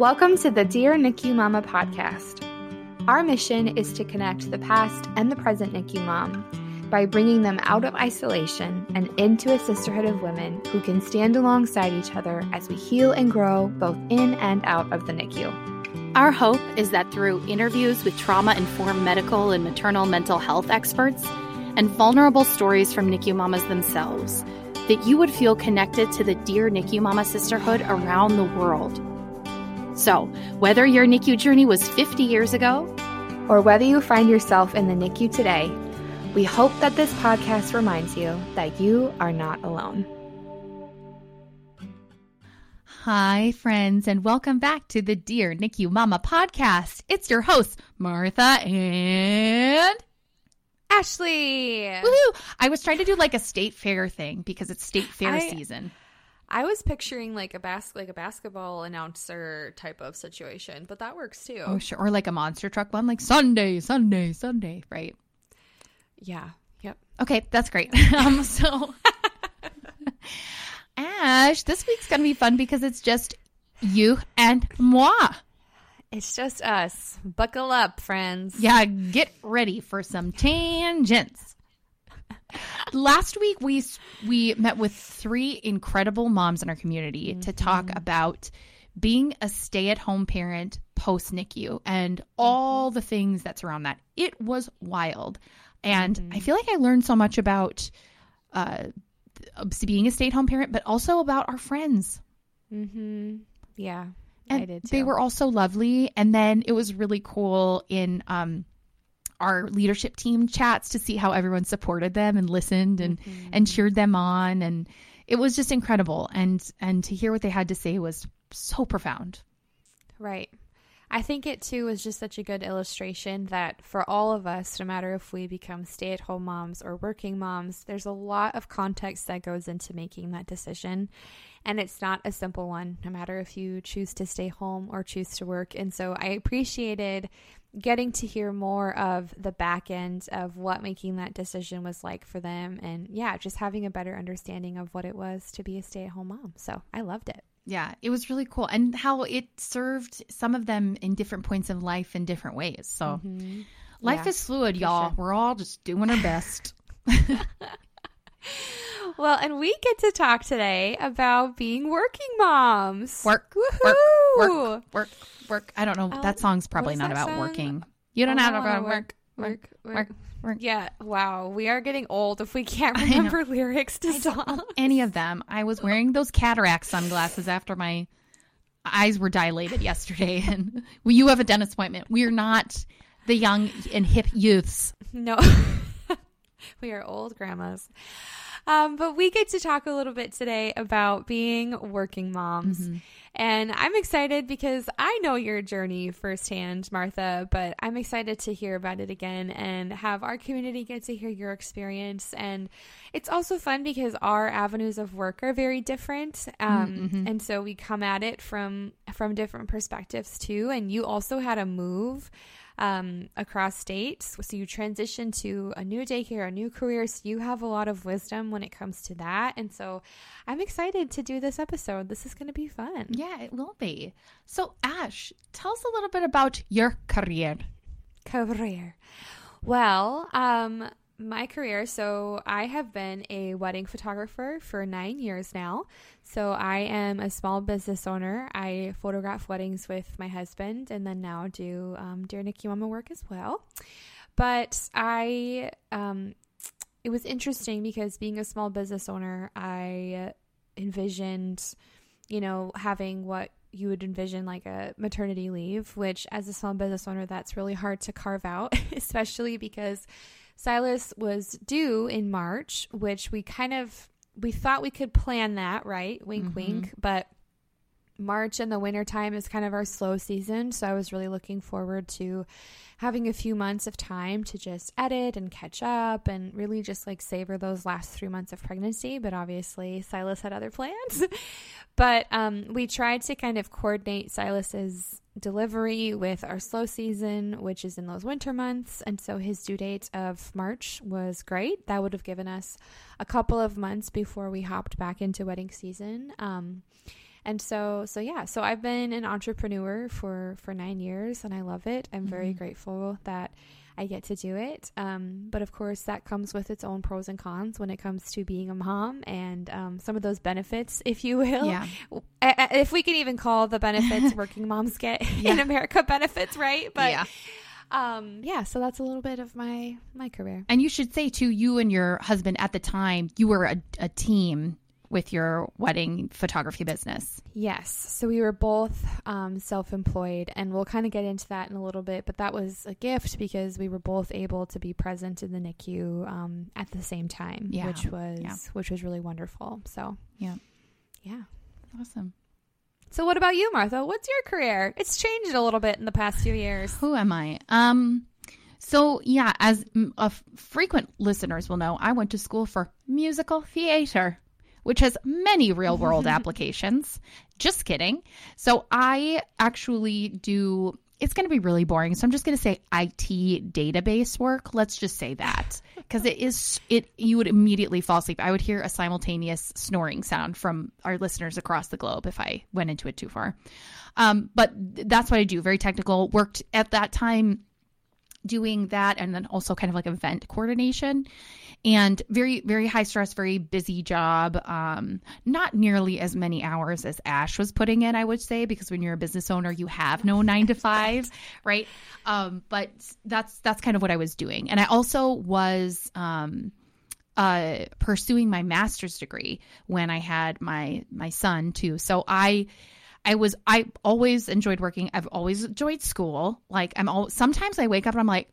Welcome to the Dear NICU Mama podcast. Our mission is to connect the past and the present NICU mom by bringing them out of isolation and into a sisterhood of women who can stand alongside each other as we heal and grow both in and out of the NICU. Our hope is that through interviews with trauma informed medical and maternal mental health experts and vulnerable stories from NICU mamas themselves, that you would feel connected to the Dear NICU Mama sisterhood around the world. So, whether your NICU journey was 50 years ago, or whether you find yourself in the NICU today, we hope that this podcast reminds you that you are not alone. Hi, friends, and welcome back to the Dear NICU Mama podcast. It's your host, Martha and Ashley. Woohoo! I was trying to do like a state fair thing because it's state fair I- season. I was picturing like a bas- like a basketball announcer type of situation, but that works too. Oh, sure. Or like a monster truck one, like Sunday, Sunday, Sunday, right? Yeah. Yep. Okay, that's great. um, so, Ash, this week's going to be fun because it's just you and moi. It's just us. Buckle up, friends. Yeah, get ready for some tangents. Last week we we met with three incredible moms in our community to talk about being a stay-at-home parent post NICU and all the things that surround that. It was wild, and I feel like I learned so much about uh, being a stay-at-home parent, but also about our friends. Mm-hmm. Yeah. And I did too. They were all so lovely. And then it was really cool in um, our leadership team chats to see how everyone supported them and listened and, Mm-hmm. and cheered them on. And it was just incredible. And, and to hear what they had to say was so profound. Right. I think it too was just such a good illustration that for all of us, no matter if we become stay at home moms or working moms, there's a lot of context that goes into making that decision. And it's not a simple one, no matter if you choose to stay home or choose to work. And so I appreciated getting to hear more of the back end of what making that decision was like for them. And yeah, just having a better understanding of what it was to be a stay at home mom. So I loved it. Yeah, it was really cool. And how it served some of them in different points of life in different ways. So mm-hmm. life Yeah, is fluid, y'all. sure. We're all just doing our best. Well, and we get to talk today about being working moms. Work, work, Woohoo! work, work, work. I don't know. Oh, that song's probably not about song? working. You don't Oh, have to work, work, work, work, work. Yeah, wow. We are getting old if we can't remember lyrics to songs. Any of them. I was wearing those cataract sunglasses after my eyes were dilated yesterday, and well, you have a dentist appointment. We are not the young and hip youths. No, we are old grandmas. Um, but we get to talk a little bit today about being working moms. And I'm excited because I know your journey firsthand, Martha, but I'm excited to hear about it again and have our community get to hear your experience. And it's also fun because our avenues of work are very different. Um, And so we come at it from, from different perspectives too. And you also had a move um, across states. So you transition to a new daycare, a new career. So you have a lot of wisdom when it comes to that. And so I'm excited to do this episode. This is going to be fun. Yeah, it will be. So, Ash, tell us a little bit about your career. Career. Well, um, my career. So I have been a wedding photographer for nine years now. So I am a small business owner. I photograph weddings with my husband, and then now do um, Dear NICU Mama work as well. But I, um, it was interesting because being a small business owner, I envisioned, you know, having what you would envision like a maternity leave, which as a small business owner, that's really hard to carve out, especially because Silas was due in March, which we kind of we thought we could plan that, right? Wink mm-hmm. wink, but March and the winter time is kind of our slow season, so I was really looking forward to having a few months of time to just edit and catch up and really just like savor those last three months of pregnancy. But obviously, Silas had other plans. but um, we tried to kind of coordinate Silas's delivery with our slow season, which is in those winter months. And so his due date of March was great. That would have given us a couple of months before we hopped back into wedding season. Um, and so so yeah so i've been an entrepreneur for for nine years and i love it i'm very Mm-hmm. grateful that i get to do it um, but of course that comes with its own pros and cons when it comes to being a mom and um, some of those benefits if you will Yeah. I- I- if we can even call the benefits working moms get in america benefits right but yeah. um yeah so that's a little bit of my my career And you should say too, you and your husband at the time, you were a, a team with your wedding photography business. Yes. So we were both um, self employed, and we'll kind of get into that in a little bit. But that was a gift because we were both able to be present in the NICU um, at the same time, Yeah. which was Yeah. which was really wonderful. So Yeah. yeah. Awesome. So what about you, Martha? What's your career? It's changed a little bit in the past few years. Who am I? Um, so yeah, as frequent listeners will know, I went to school for musical theater, which has many real world applications. Just kidding. So I actually do. It's going to be really boring, so I'm just going to say IT database work. Let's just say that because it is it. You would immediately fall asleep. I would hear a simultaneous snoring sound from our listeners across the globe if I went into it too far. Um, but that's what I do. Very technical. Worked at that time doing that and then also kind of like event coordination. And very very high stress very busy job um not nearly as many hours as ash was putting in i would say because when you're a business owner you have no nine to five right? Um but that's that's kind of what i was doing. And i also was um uh pursuing my master's degree when i had my my son too. So i I was I always enjoyed working. I've always enjoyed school. Like I'm all sometimes I wake up and I'm like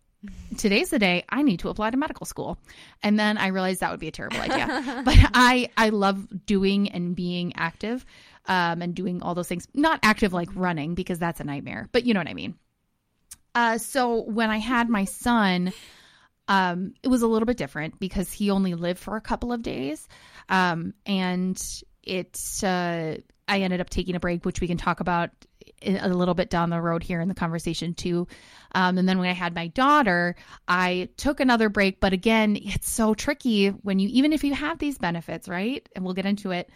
today's the day I need to apply to medical school. And then I realized that would be a terrible idea. but I I love doing and being active um and doing all those things. Not active like running because that's a nightmare, but you know what I mean. Uh so when I had my son um it was a little bit different because he only lived for a couple of days. Um and it uh I ended up taking a break, which we can talk about a little bit down the road here in the conversation too. Um, and then when I had my daughter, I took another break. But again, it's so tricky when you, even if you have these benefits, right? And we'll get into it,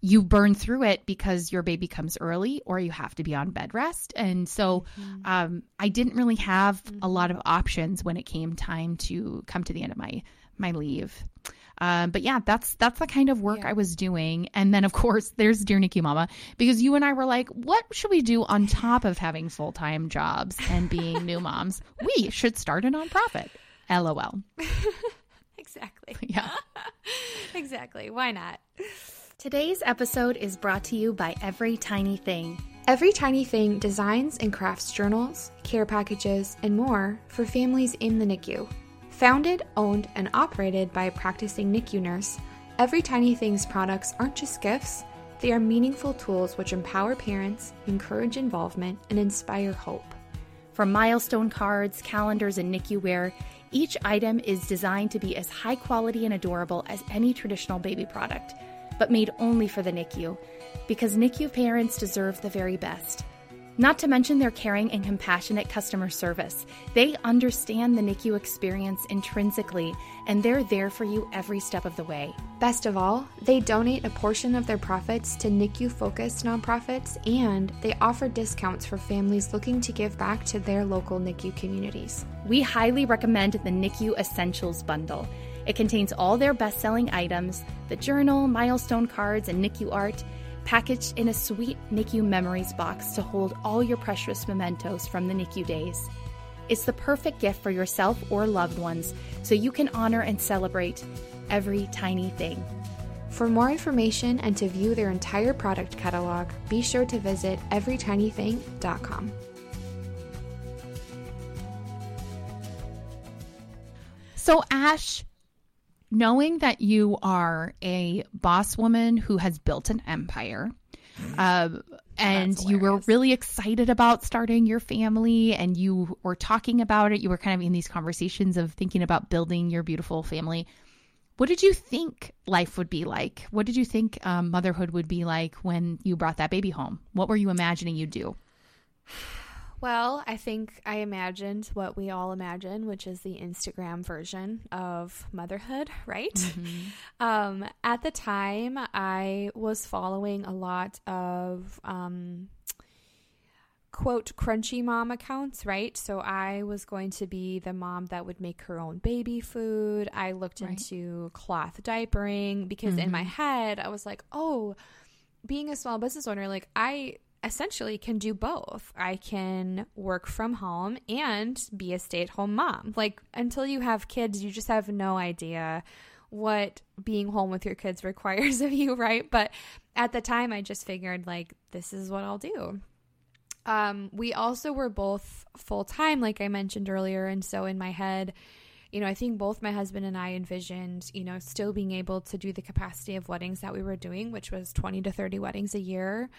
you burn through it because your baby comes early or you have to be on bed rest. And so um, I didn't really have a lot of options when it came time to come to the end of my my leave. Um, but yeah, that's that's the kind of work Yeah. I was doing. And then of course there's Dear NICU Mama because you and I were like, what should we do on top of having full time jobs and being new moms? We should start a nonprofit. LOL. Exactly. Yeah. exactly. Why not? Today's episode is brought to you by Every Tiny Thing. Every Tiny Thing designs and crafts journals, care packages, and more for families in the NICU. Founded, owned, and operated by a practicing NICU nurse, Every Tiny Thing's products aren't just gifts, they are meaningful tools which empower parents, encourage involvement, and inspire hope. From milestone cards, calendars, and NICU wear, each item is designed to be as high quality and adorable as any traditional baby product, but made only for the NICU, because NICU parents deserve the very best. Not to mention their caring and compassionate customer service. They understand the NICU experience intrinsically, and they're there for you every step of the way. Best of all, they donate a portion of their profits to NICU focused nonprofits and they offer discounts for families looking to give back to their local NICU communities. We highly recommend the NICU Essentials Bundle. It contains all their best selling items the journal, milestone cards, and NICU art, packaged in a sweet NICU memories box to hold all your precious mementos from the NICU days. It's the perfect gift for yourself or loved ones so you can honor and celebrate every tiny thing. For more information and to view their entire product catalog, be sure to visit everytinything.com. So, Ash, knowing that you are a boss woman who has built an empire, um, and you were really excited about starting your family, and you were talking about it, you were kind of in these conversations of thinking about building your beautiful family. What did you think life would be like? What did you think um, motherhood would be like when you brought that baby home? What were you imagining you'd do? Well, I think I imagined what we all imagine, which is the Instagram version of motherhood, right? Mm-hmm. Um, at the time, I was following a lot of um, quote crunchy mom accounts, right? So I was going to be the mom that would make her own baby food. I looked right. into cloth diapering because mm-hmm. in my mm-hmm. head, I was like, oh, being a small business owner, like I essentially can do both. I can work from home and be a stay at home mom. Like, until you have kids, you just have no idea what being home with your kids requires of you, right? But at the time, I just figured, like, this is what I'll do. Um, we also were both full time, like I mentioned earlier. And so in my head, you know, I think both my husband and I envisioned, you know, still being able to do the capacity of weddings that we were doing, which was 20 to 30 weddings a year.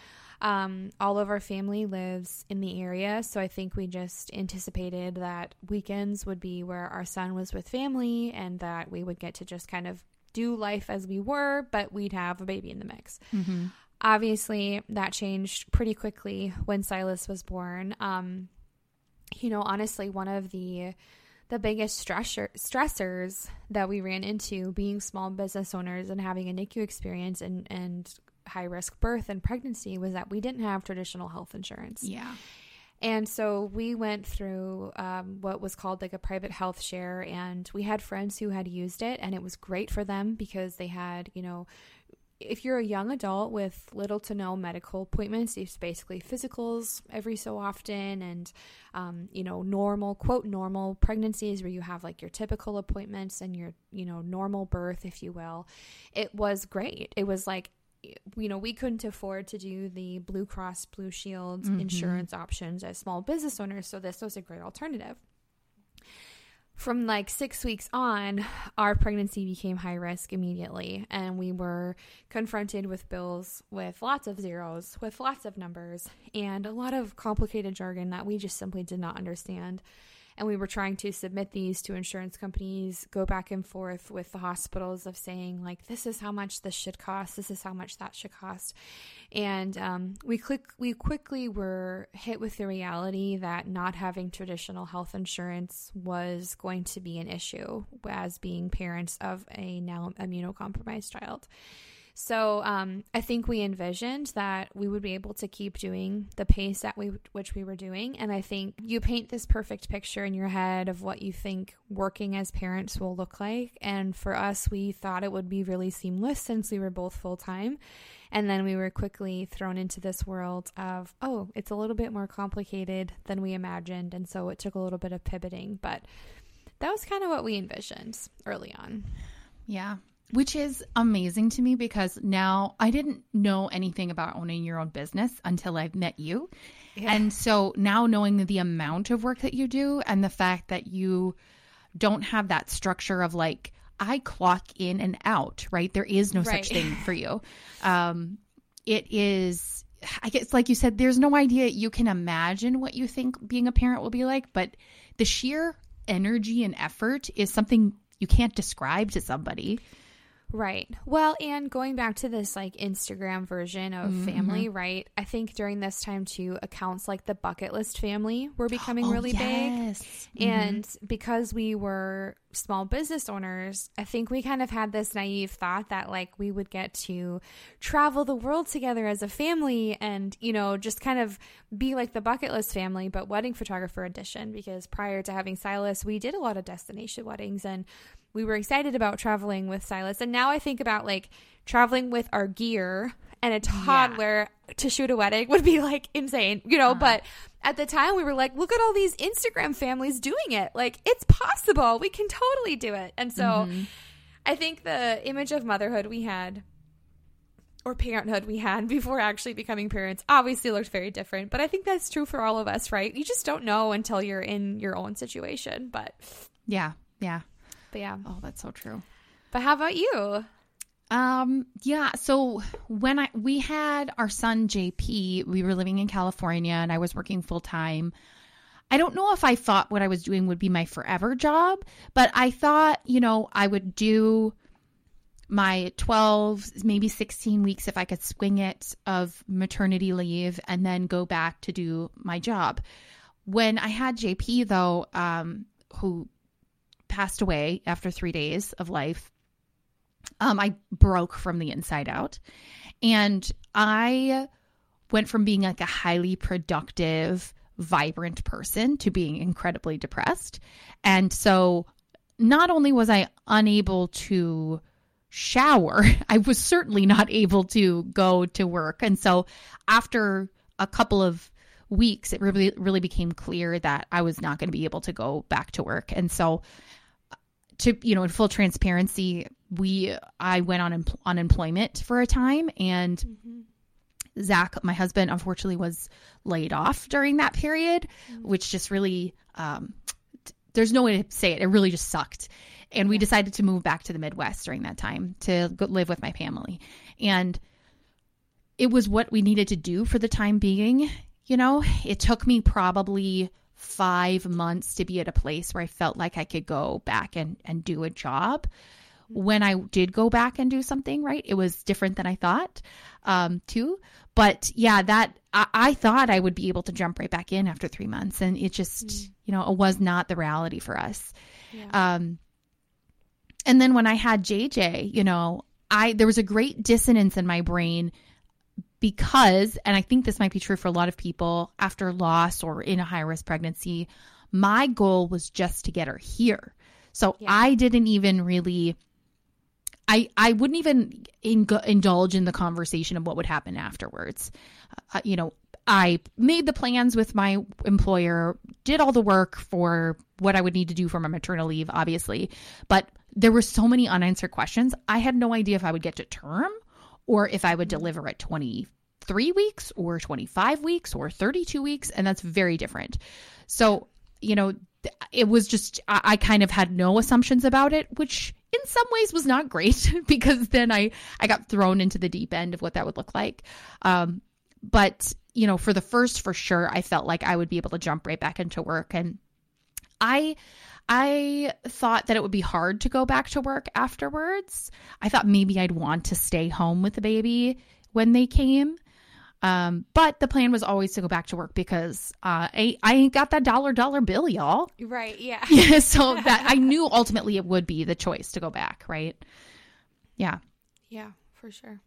Um, all of our family lives in the area. So I think we just anticipated that weekends would be where our son was with family and that we would get to just kind of do life as we were, but we'd have a baby in the mix. Mm-hmm. Obviously, that changed pretty quickly when Silas was born. Um, you know, honestly, one of the the biggest stressor, stressors that we ran into being small business owners and having a NICU experience and, and high risk birth and pregnancy was that we didn't have traditional health insurance. Yeah. And so we went through um, what was called like a private health share, and we had friends who had used it, and it was great for them because they had, you know, if you're a young adult with little to no medical appointments, it's basically physicals every so often, and um, you know normal quote normal pregnancies where you have like your typical appointments and your you know normal birth, if you will. It was great. It was like you know we couldn't afford to do the Blue Cross Blue Shield mm-hmm. insurance options as small business owners, so this was a great alternative from like six weeks on, our pregnancy became high risk immediately. And we were confronted with bills with lots of zeros, with lots of numbers, and a lot of complicated jargon that we just simply did not understand and we were trying to submit these to insurance companies, go back and forth with the hospitals of saying like, this is how much this should cost, this is how much that should cost, and um, we click we quickly were hit with the reality that not having traditional health insurance was going to be an issue as being parents of a now immunocompromised child. So um, I think we envisioned that we would be able to keep doing the pace at we, which we were doing. And I think you paint this perfect picture in your head of what you think working as parents will look like. And for us, we thought it would be really seamless since we were both full time. And then we were quickly thrown into this world of, oh, it's a little bit more complicated than we imagined. And so it took a little bit of pivoting. But that was kind of what we envisioned early on. Yeah which is amazing to me because now I didn't know anything about owning your own business until I've met you. Yeah. And so now knowing the amount of work that you do and the fact that you don't have that structure of like, I clock in and out, right? There is no right. such thing for you. Um, it is, I guess, like you said, there's no idea you can imagine what you think being a parent will be like, but the sheer energy and effort is something you can't describe to somebody. Right. Well, and going back to this like Instagram version of mm-hmm. family, right? I think during this time too, accounts like the bucket list family were becoming oh, really yes. big. Mm-hmm. And because we were small business owners, I think we kind of had this naive thought that like we would get to travel the world together as a family and, you know, just kind of be like the bucket list family, but wedding photographer edition. Because prior to having Silas, we did a lot of destination weddings and we were excited about traveling with Silas. And now I think about like traveling with our gear and a toddler yeah. to shoot a wedding would be like insane, you know, uh-huh. but at the time we were like, look at all these Instagram families doing it. Like it's possible. We can totally do it. And so mm-hmm. I think the image of motherhood we had or parenthood we had before actually becoming parents obviously looked very different. But I think that's true for all of us, right? You just don't know until you're in your own situation. But yeah, yeah. But yeah. Oh, that's so true. But how about you? Um, yeah, so when I we had our son JP, we were living in California and I was working full time. I don't know if I thought what I was doing would be my forever job, but I thought, you know, I would do my 12 maybe 16 weeks if I could swing it of maternity leave and then go back to do my job when I had JP, though, um, who passed away after three days of life, um, I broke from the inside out. And I went from being like a highly productive, vibrant person to being incredibly depressed. And so not only was I unable to shower, I was certainly not able to go to work. And so after a couple of weeks, it really really became clear that I was not going to be able to go back to work. And so to you know, in full transparency, we I went on un- unemployment for a time and mm-hmm. Zach, my husband, unfortunately was laid off during that period, mm-hmm. which just really um, there's no way to say it. It really just sucked. And we decided to move back to the Midwest during that time to live with my family. And it was what we needed to do for the time being. You know, it took me probably five months to be at a place where I felt like I could go back and, and do a job. When I did go back and do something, right, it was different than I thought, um, too. But yeah, that I, I thought I would be able to jump right back in after three months, and it just, mm. you know, it was not the reality for us. Yeah. Um, and then when I had JJ, you know, I there was a great dissonance in my brain because, and I think this might be true for a lot of people after loss or in a high risk pregnancy, my goal was just to get her here. So yeah. I didn't even really, I I wouldn't even in, indulge in the conversation of what would happen afterwards. Uh, you know, I made the plans with my employer, did all the work for what I would need to do for my maternal leave, obviously, but there were so many unanswered questions. I had no idea if I would get to term or if I would deliver at 23 weeks or 25 weeks or 32 weeks. And that's very different. So, you know, it was just, I, I kind of had no assumptions about it, which in some ways was not great because then I, I got thrown into the deep end of what that would look like. Um, but, you know, for the first, for sure, I felt like I would be able to jump right back into work. And I, I thought that it would be hard to go back to work afterwards. I thought maybe I'd want to stay home with the baby when they came. Um, but the plan was always to go back to work because uh, I, I ain't got that dollar dollar bill, y'all. Right. Yeah. yeah. So that I knew ultimately it would be the choice to go back. Right. Yeah. Yeah, for sure.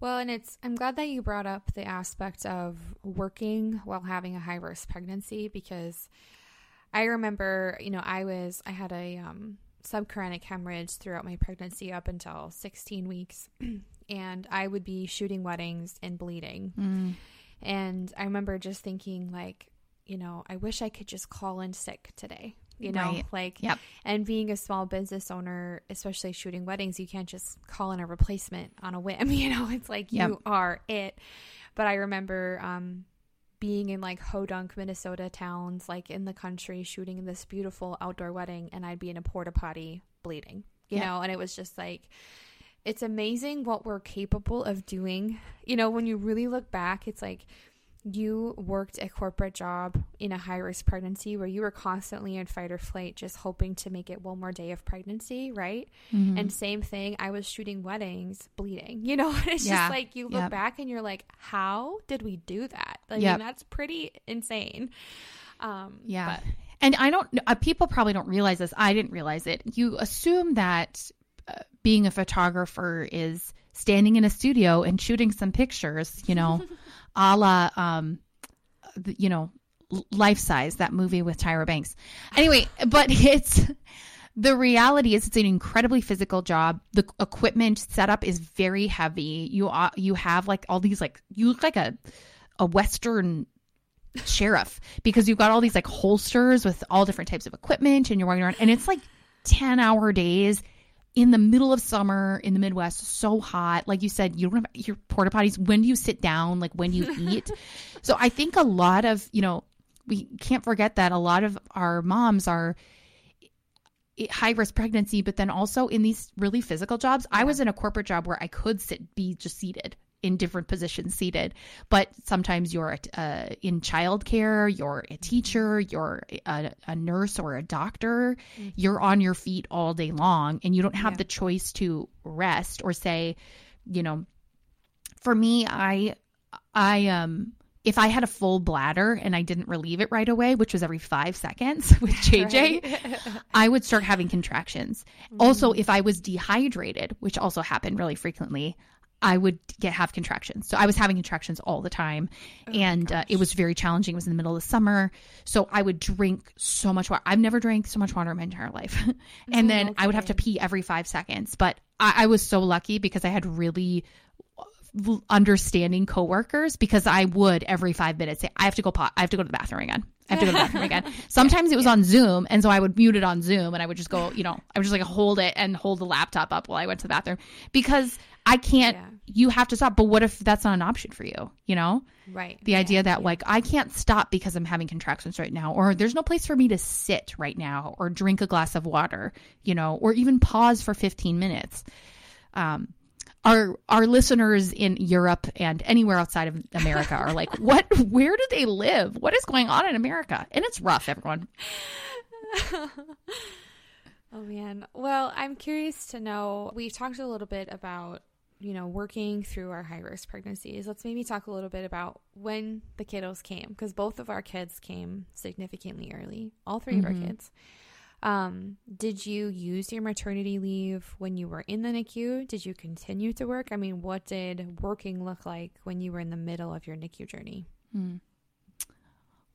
Well, and it's, I'm glad that you brought up the aspect of working while having a high risk pregnancy because I remember, you know, I was I had a um, hemorrhage throughout my pregnancy up until 16 weeks, and I would be shooting weddings and bleeding. Mm. And I remember just thinking, like, you know, I wish I could just call in sick today. You know, right. like, yep. and being a small business owner, especially shooting weddings, you can't just call in a replacement on a whim. You know, it's like yep. you are it. But I remember um, being in like Hodunk, Minnesota towns, like in the country, shooting in this beautiful outdoor wedding, and I'd be in a porta potty bleeding, you yeah. know, and it was just like, it's amazing what we're capable of doing. You know, when you really look back, it's like you worked a corporate job in a high risk pregnancy where you were constantly in fight or flight, just hoping to make it one more day of pregnancy, right? Mm-hmm. And same thing, I was shooting weddings, bleeding. You know, it's yeah. just like you look yep. back and you're like, how did we do that? Like, yep. That's pretty insane. Um, yeah. But. And I don't, uh, people probably don't realize this. I didn't realize it. You assume that being a photographer is standing in a studio and shooting some pictures, you know. a la, um, you know, life size, that movie with Tyra Banks. Anyway, but it's the reality is it's an incredibly physical job. The equipment setup is very heavy. You uh, you have like all these like you look like a a western sheriff because you've got all these like holsters with all different types of equipment and you're walking around and it's like 10 hour days in the middle of summer in the Midwest, so hot. Like you said, you don't have your porta potties. When do you sit down? Like when you eat? so I think a lot of, you know, we can't forget that a lot of our moms are high risk pregnancy, but then also in these really physical jobs. Yeah. I was in a corporate job where I could sit, be just seated in different positions seated. But sometimes you're uh, in childcare, you're a teacher, you're a, a nurse or a doctor. Mm-hmm. You're on your feet all day long, and you don't have yeah. the choice to rest or say, you know, for me, I, I um if I had a full bladder and I didn't relieve it right away, which was every five seconds with JJ, I would start having contractions. Mm-hmm. Also, if I was dehydrated, which also happened really frequently, I would get have contractions. So I was having contractions all the time, oh and uh, it was very challenging. It was in the middle of the summer, so I would drink so much water. I've never drank so much water in my entire life, and oh, then okay. I would have to pee every five seconds. But I, I was so lucky because I had really understanding coworkers because I would every five minutes say, I have to go pot. I have to go to the bathroom again. I have to go to the bathroom again. Sometimes it was on Zoom. And so I would mute it on Zoom and I would just go, you know, I would just like hold it and hold the laptop up while I went to the bathroom because I can't, yeah. you have to stop. But what if that's not an option for you? You know? Right. The yeah. idea that like I can't stop because I'm having contractions right now, or there's no place for me to sit right now or drink a glass of water, you know, or even pause for 15 minutes. Um, our our listeners in Europe and anywhere outside of America are like, what? Where do they live? What is going on in America? And it's rough, everyone. oh man. Well, I'm curious to know. We've talked a little bit about you know working through our high risk pregnancies. Let's maybe talk a little bit about when the kiddos came because both of our kids came significantly early. All 3 mm-hmm. of our mm-hmm. kids. Um, did you use your maternity leave when you were in the NICU? Did you continue to work? I mean, what did working look like when you were in the middle of your NICU journey? Hmm.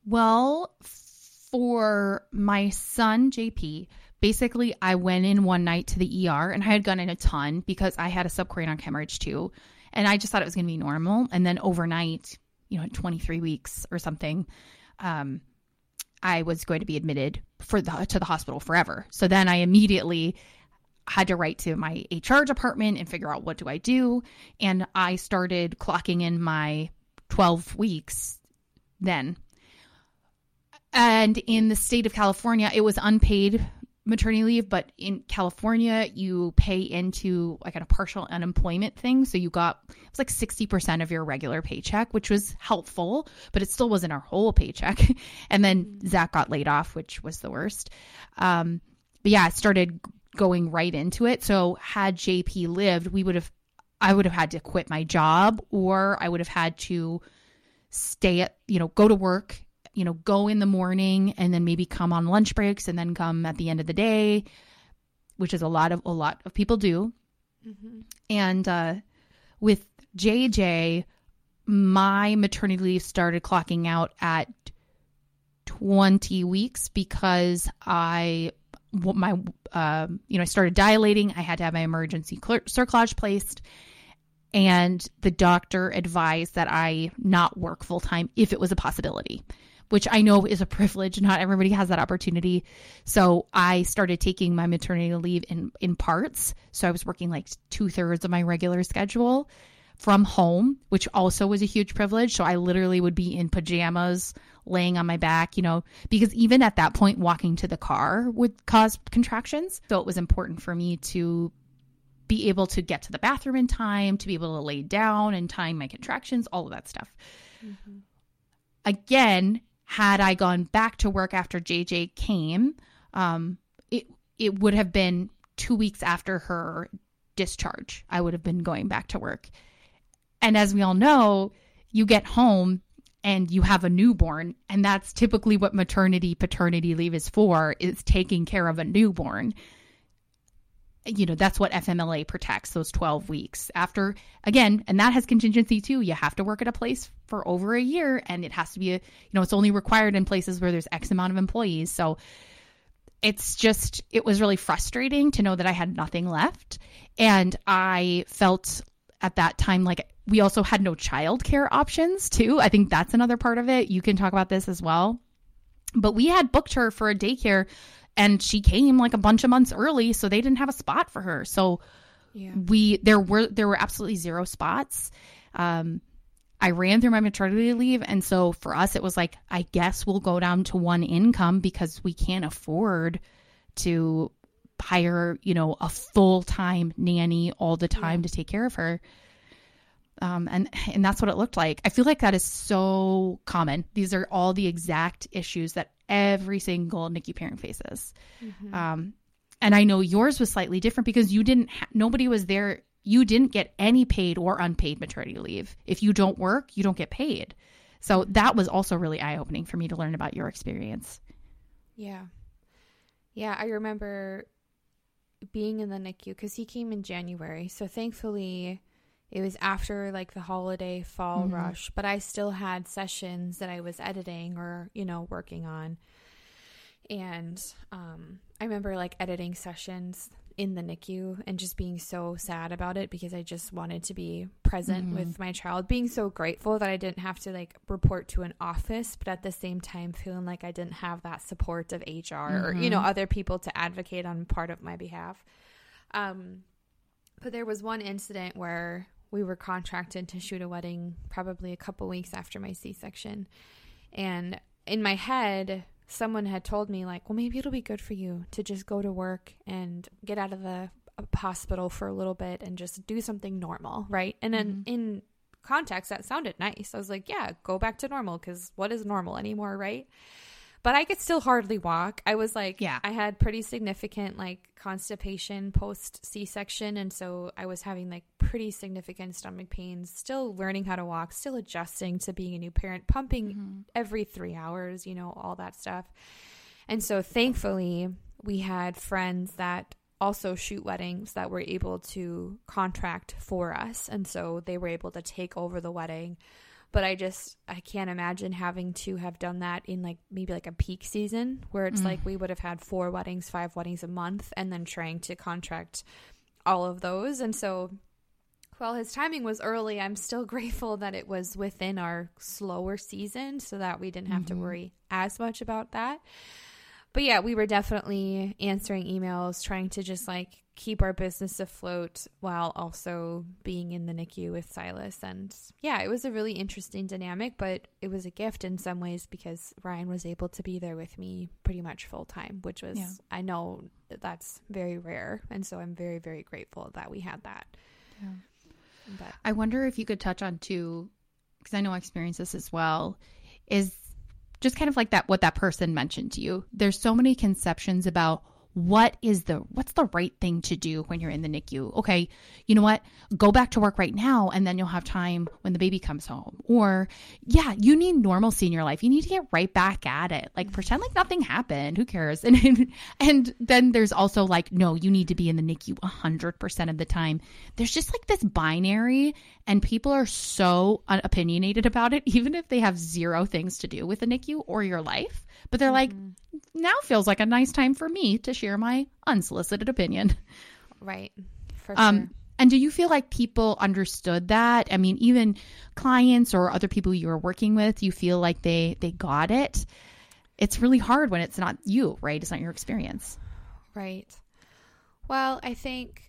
Well, for my son, JP, basically I went in one night to the ER and I had gone in a ton because I had a subchorionic hemorrhage too. And I just thought it was going to be normal. And then overnight, you know, 23 weeks or something, um, I was going to be admitted for the to the hospital forever. So then I immediately had to write to my HR department and figure out what do I do. And I started clocking in my 12 weeks then. And in the state of California, it was unpaid maternity leave, but in California, you pay into like a partial unemployment thing. So you got it was like sixty percent of your regular paycheck, which was helpful, but it still wasn't our whole paycheck. and then mm-hmm. Zach got laid off, which was the worst. Um, but yeah, I started going right into it. So had JP lived, we would have, I would have had to quit my job, or I would have had to stay at, you know, go to work you know, go in the morning and then maybe come on lunch breaks and then come at the end of the day, which is a lot of a lot of people do. Mm-hmm. And uh, with JJ, my maternity leave started clocking out at 20 weeks because I my uh, you know I started dilating. I had to have my emergency cerclage placed, and the doctor advised that I not work full time if it was a possibility which I know is a privilege. Not everybody has that opportunity. So I started taking my maternity leave in, in parts. So I was working like two thirds of my regular schedule from home, which also was a huge privilege. So I literally would be in pajamas, laying on my back, you know, because even at that point, walking to the car would cause contractions. So it was important for me to be able to get to the bathroom in time, to be able to lay down and time my contractions, all of that stuff. Mm-hmm. Again, had I gone back to work after JJ came, um, it it would have been two weeks after her discharge. I would have been going back to work. And as we all know, you get home and you have a newborn, and that's typically what maternity paternity leave is for, is taking care of a newborn you know that's what FMLA protects those 12 weeks. After again and that has contingency too. You have to work at a place for over a year and it has to be a, you know it's only required in places where there's x amount of employees. So it's just it was really frustrating to know that I had nothing left. And I felt at that time like we also had no childcare options too. I think that's another part of it. You can talk about this as well. But we had booked her for a daycare and she came like a bunch of months early so they didn't have a spot for her so yeah. we there were there were absolutely zero spots um I ran through my maternity leave and so for us it was like I guess we'll go down to one income because we can't afford to hire, you know, a full-time nanny all the time yeah. to take care of her. Um, and and that's what it looked like. I feel like that is so common. These are all the exact issues that every single NICU parent faces. Mm-hmm. Um, and I know yours was slightly different because you didn't, ha- nobody was there. You didn't get any paid or unpaid maternity leave. If you don't work, you don't get paid. So that was also really eye opening for me to learn about your experience. Yeah. Yeah, I remember being in the NICU because he came in January. So thankfully, it was after like the holiday fall Mhm. rush, but I still had sessions that I was editing or, you know, working on. And um, I remember like editing sessions in the NICU and just being so sad about it because I just wanted to be present Mhm. with my child, being so grateful that I didn't have to like report to an office, but at the same time feeling like I didn't have that support of HR or, you know, Mhm. other people to advocate on part of my behalf. Um, but there was one incident where we were contracted to shoot a wedding probably a couple weeks after my C section. And in my head, someone had told me, like, well, maybe it'll be good for you to just go to work and get out of the uh, hospital for a little bit and just do something normal, right? And then in context, that sounded nice. I was like, yeah, go back to normal because what is normal anymore, right? But I could still hardly walk. I was like, Yeah. I had pretty significant like constipation post C section. And so I was having like pretty significant stomach pains, still learning how to walk, still adjusting to being a new parent, pumping mm-hmm. every three hours, you know, all that stuff. And so thankfully, we had friends that also shoot weddings that were able to contract for us. And so they were able to take over the wedding. But I just, I can't imagine having to have done that in like maybe like a peak season where it's like mm. we would have had four weddings, five weddings a month, and then trying to contract all of those. And so while his timing was early, I'm still grateful that it was within our slower season so that we didn't have to mm-hmm. worry as much about that. But yeah, we were definitely answering emails, trying to just like keep our business afloat while also being in the NICU with Silas. And yeah, it was a really interesting dynamic, but it was a gift in some ways because Ryan was able to be there with me pretty much full time, which was, Yeah. I know that that's very rare. And so I'm very, very grateful that we had that. But I wonder if you could touch on too, because I know I experienced this as well, is just kind of like that what that person mentioned to you. There's so many conceptions about what is the what's the right thing to do when you're in the NICU. Okay, you know what? Go back to work right now and then you'll have time when the baby comes home. Or yeah, you need normalcy in your life. You need to get right back at it. Like pretend like nothing happened. Who cares? And and then there's also like no, you need to be in the NICU 100% of the time. There's just like this binary and people are so opinionated about it even if they have zero things to do with the NICU or your life. But they're like now feels like a nice time for me to share my unsolicited opinion. right. For Um, sure. And do you feel like people understood that? I mean, even clients or other people you were working with, you feel like they they got it. It's really hard when it's not you, right? It's not your experience. Right. Well, I think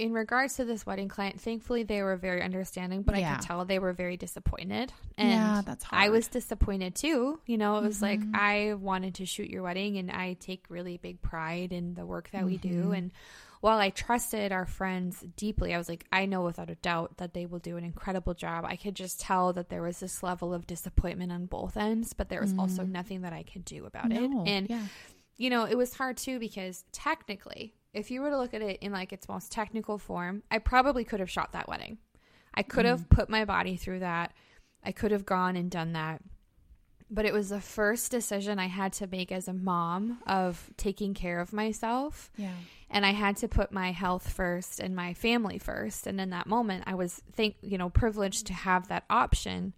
in regards to this wedding client, thankfully they were very understanding, but I could tell they were very disappointed. And Yeah, that's hard. I was disappointed too. You know, it was like Mhm. I wanted to shoot your wedding and I take really big pride in the work that we do. Mhm. And while I trusted our friends deeply, I was like, I know without a doubt that they will do an incredible job. I could just tell that there was this level of disappointment on both ends, but there was also nothing that I could do about No, it. And yeah. you know, it was hard too because technically, if you were to look at it in like its most technical form, I probably could have shot that wedding. I could have mm. put my body through that. I could have gone and done that. But it was the first decision I had to make as a mom of taking care of myself. Yeah. And I had to put my health first and my family first. And in that moment, I was think, you know, privileged to have that option.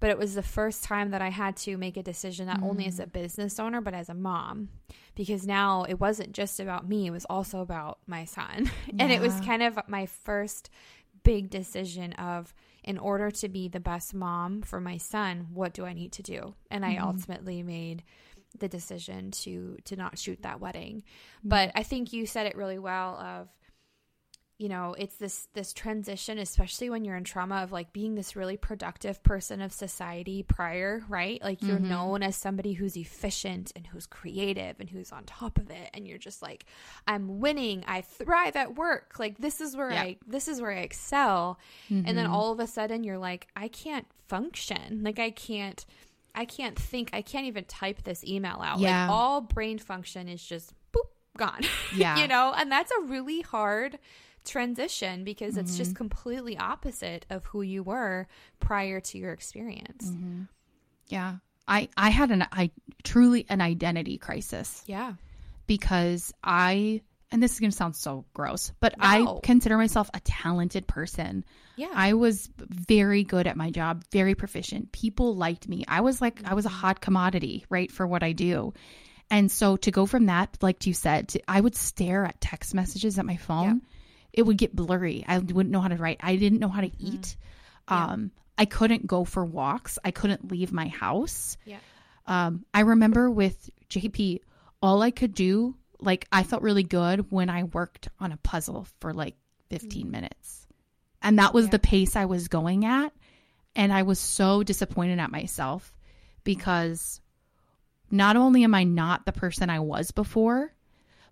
But it was the first time that I had to make a decision not only as a mm. business owner but as a mom because now it wasn't just about me, it was also about my son. and it was kind of my first big decision of in order to be the best mom for my son, what do I need to do? And I mm-hmm. ultimately made the decision to to not shoot that wedding. Mm. But I think you said it really well of you know, it's this this transition especially when you're in trauma of like being this really productive person of society prior, right? Like you're Mm-hmm. known as somebody who's efficient and who's creative and who's on top of it and you're just like I'm winning, I thrive at work. Like this is where Yeah. I this is where I excel. And then Mhm. all of a sudden you're like I can't function. Like I can't I can't think. I can't even type this email out. Yeah. Like all brain function is just boop gone. Yeah. you know, and that's a really hard transition because it's just mm-hmm. completely opposite of who you were prior to your experience. Mm-hmm. Yeah. I I had an I truly an identity crisis Yeah. because I and this is going to sound so gross, but I consider myself a talented person. Yeah. I was very good at my job, very proficient. People liked me. I was like I was a mm-hmm. hot commodity, right, for what I do. And so to go from that, like you said, to, I would stare at text messages at my phone. It would get blurry. I wouldn't know how to write. I didn't know how to eat. Um, I couldn't go for walks. I couldn't leave my house. Yeah. Um, I remember with JP, all I could do, like, I felt really good when I worked on a puzzle for like 15 minutes. And that was Yeah. the pace I was going at. And I was so disappointed at myself because not only am I not the person I was before,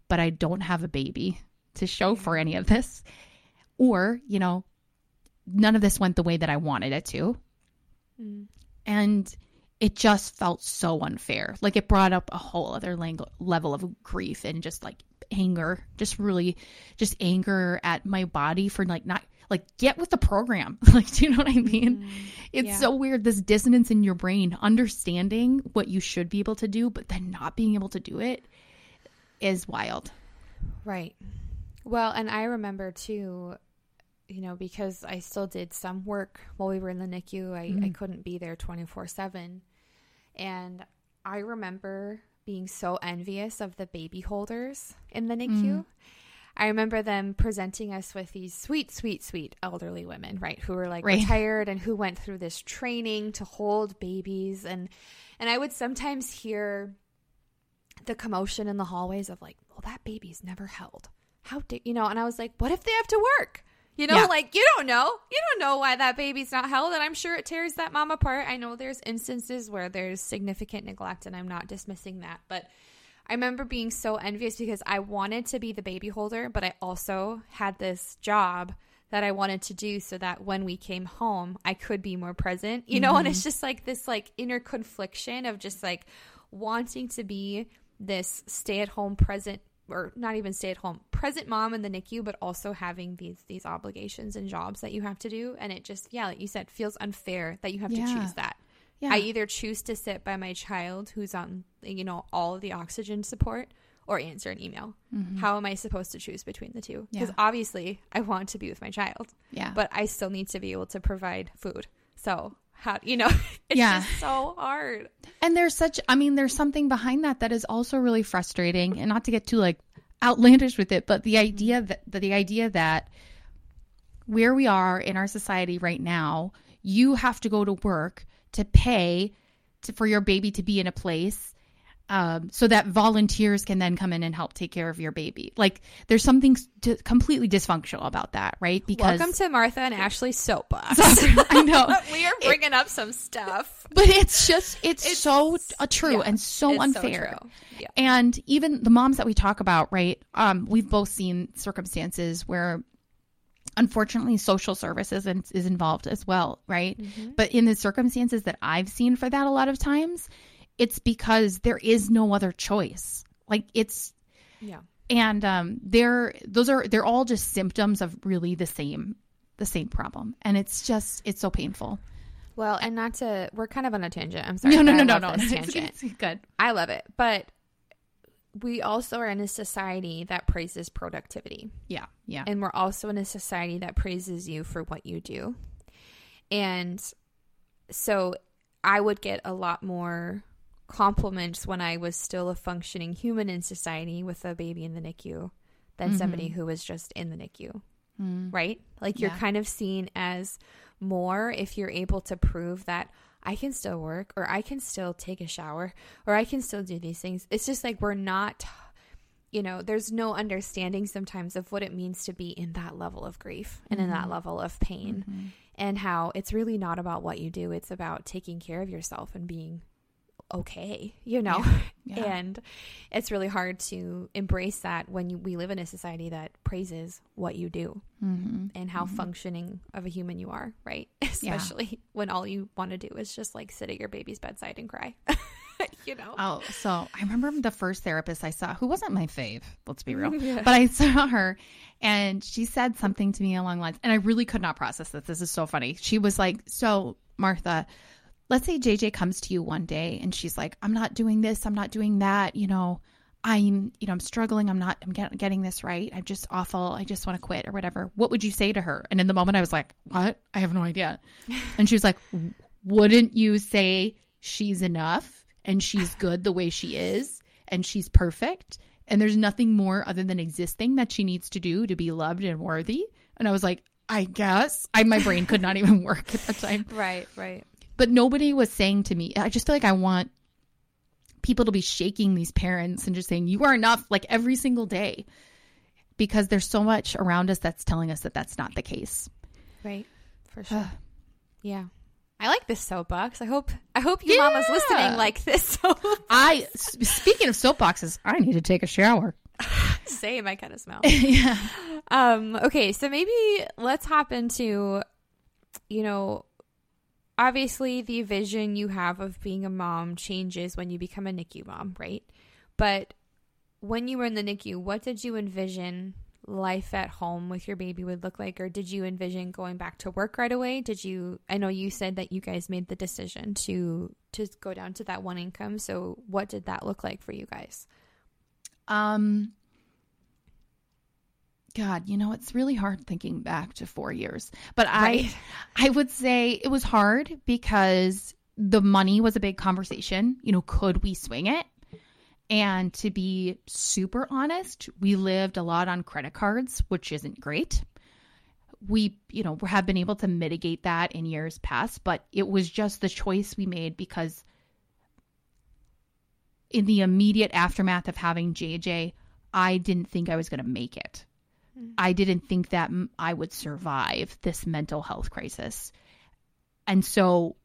but I don't have a baby to show for any of this. Or, you know, none of this went the way that I wanted it to. Mm. And it just felt so unfair. Like it brought up a whole other lang- level of grief and just like anger, just really just anger at my body for like not like get with the program. like do you know what I mm-hmm. mean? It's Yeah. so weird this dissonance in your brain understanding what you should be able to do but then not being able to do it is wild. Right. Well, and I remember too, you know, because I still did some work while we were in the NICU. I, I mm-hmm. couldn't be there 24 7. And I remember being so envious of the baby holders in the NICU. Mm. I remember them presenting us with these sweet, sweet, sweet elderly women, right, who were like Right. retired and who went through this training to hold babies, and and I would sometimes hear the commotion in the hallways of like, well, that baby's never held. How dare you know? And I was like, what if they have to work? You know, Yeah. like you don't know. You don't know why that baby's not held, and I'm sure it tears that mom apart. I know there's instances where there's significant neglect, and I'm not dismissing that, but I remember being so envious because I wanted to be the baby holder, but I also had this job that I wanted to do so that when we came home, I could be more present. You know, and mm-hmm. it's just like this like inner confliction of just like wanting to be this stay-at-home present or not even stay-at-home present mom in the NICU, but also having these these obligations and jobs that you have to do, and it just yeah, like you said, feels unfair that you have Yeah. to choose that. Yeah. I either choose to sit by my child who's on, you know, all of the oxygen support or answer an email. How am I supposed to choose between the two? Because Mm-hmm. Yeah. obviously I want to be with my child, Yeah. but I still need to be able to provide food. So, how, you know, it's Yeah. just so hard. And there's such, I mean, there's something behind that that is also really frustrating, and not to get too like outlandish with it, but the mm-hmm. idea that the, the idea that where we are in our society right now, you have to go to work to pay to, for your baby to be in a place. Um, so that volunteers can then come in and help take care of your baby. Like there's something d- completely dysfunctional about that, right? Because Welcome to Martha and Ashley's soapbox. I know, we are bringing up some stuff. but it's just it's, It's- so uh, true yeah, and so so unfair. true. Yeah. And even the moms that we talk about, right? Um, we've both seen circumstances where unfortunately social services is involved as well, right? Mm-hmm. But in the circumstances that I've seen for that a lot of times, it's because there is no other choice. Like it's Yeah. and um they're those are they're all just symptoms of really the same the same problem. And it's just it's so painful. Well, and not to, we're kind of on a tangent. I'm sorry. No, no, no, no, no. this It's- it's good. I love it. But we also are in a society that praises productivity. Yeah. Yeah. And we're also in a society that praises you for what you do. And so I would get a lot more compliments when I was still a functioning human in society with a baby in the NICU than mm-hmm. somebody who was just in the NICU. Mm. Right? Like you're Yeah. kind of seen as more if you're able to prove that I can still work or I can still take a shower or I can still do these things. It's just like we're not you know, there's no understanding sometimes of what it means to be in that level of grief and in that mm-hmm. level of pain mm-hmm. and how it's really not about what you do. It's about taking care of yourself and being okay, you know? Yeah. And it's really hard to embrace that when you, we live in a society that praises what you do Mm-hmm. and how functioning of a human you are, right? Especially when all you want to do is just like sit at your baby's bedside and cry. you know. Oh, so I remember the first therapist I saw, who wasn't my fave, let's be real, Yeah. but I saw her and she said something to me along the lines, and I really could not process this. This is so funny. She was like, So, Martha, let's say JJ comes to you one day and she's like, I'm not doing this, I'm not doing that, you know. I'm, you know, I'm struggling. I'm not, I'm get, getting this right. I'm just awful. I just want to quit or whatever. What would you say to her? And in the moment, I was like, what? I have no idea. And she was like, wouldn't you say she's enough and she's good the way she is and she's perfect and there's nothing more other than existing that she needs to do to be loved and worthy? And I was like, I guess. I my brain could not even work at that time. Right, right. But nobody was saying to me, I just feel like I want people to be shaking these parents and just saying, you are enough, like every single day. Because there's so much around us that's telling us that that's not the case. Right. For sure. yeah. I like this soapbox. I hope I hope your mama's Yeah. listening like this. So I, speaking of soapboxes, I need to take a shower. same, I kind of smell. yeah. Um, okay, so maybe let's hop into, you know, obviously the vision you have of being a mom changes when you become a NICU mom, right? But when you were in the NICU, what did you envision life at home with your baby would look like? Or did you envision going back to work right away? Did you, I know you said that you guys made the decision to, to go down to that one income. So what did that look like for you guys? Um, God, you know, it's really hard thinking back to four years. But Right. I I would say it was hard because the money was a big conversation. You know, could we swing it? And to be super honest, we lived a lot on credit cards, which isn't great. We, you know, have been able to mitigate that in years past, but it was just the choice we made because in the immediate aftermath of having JJ, I didn't think I was going to make it. I didn't think that I would survive this mental health crisis. And so,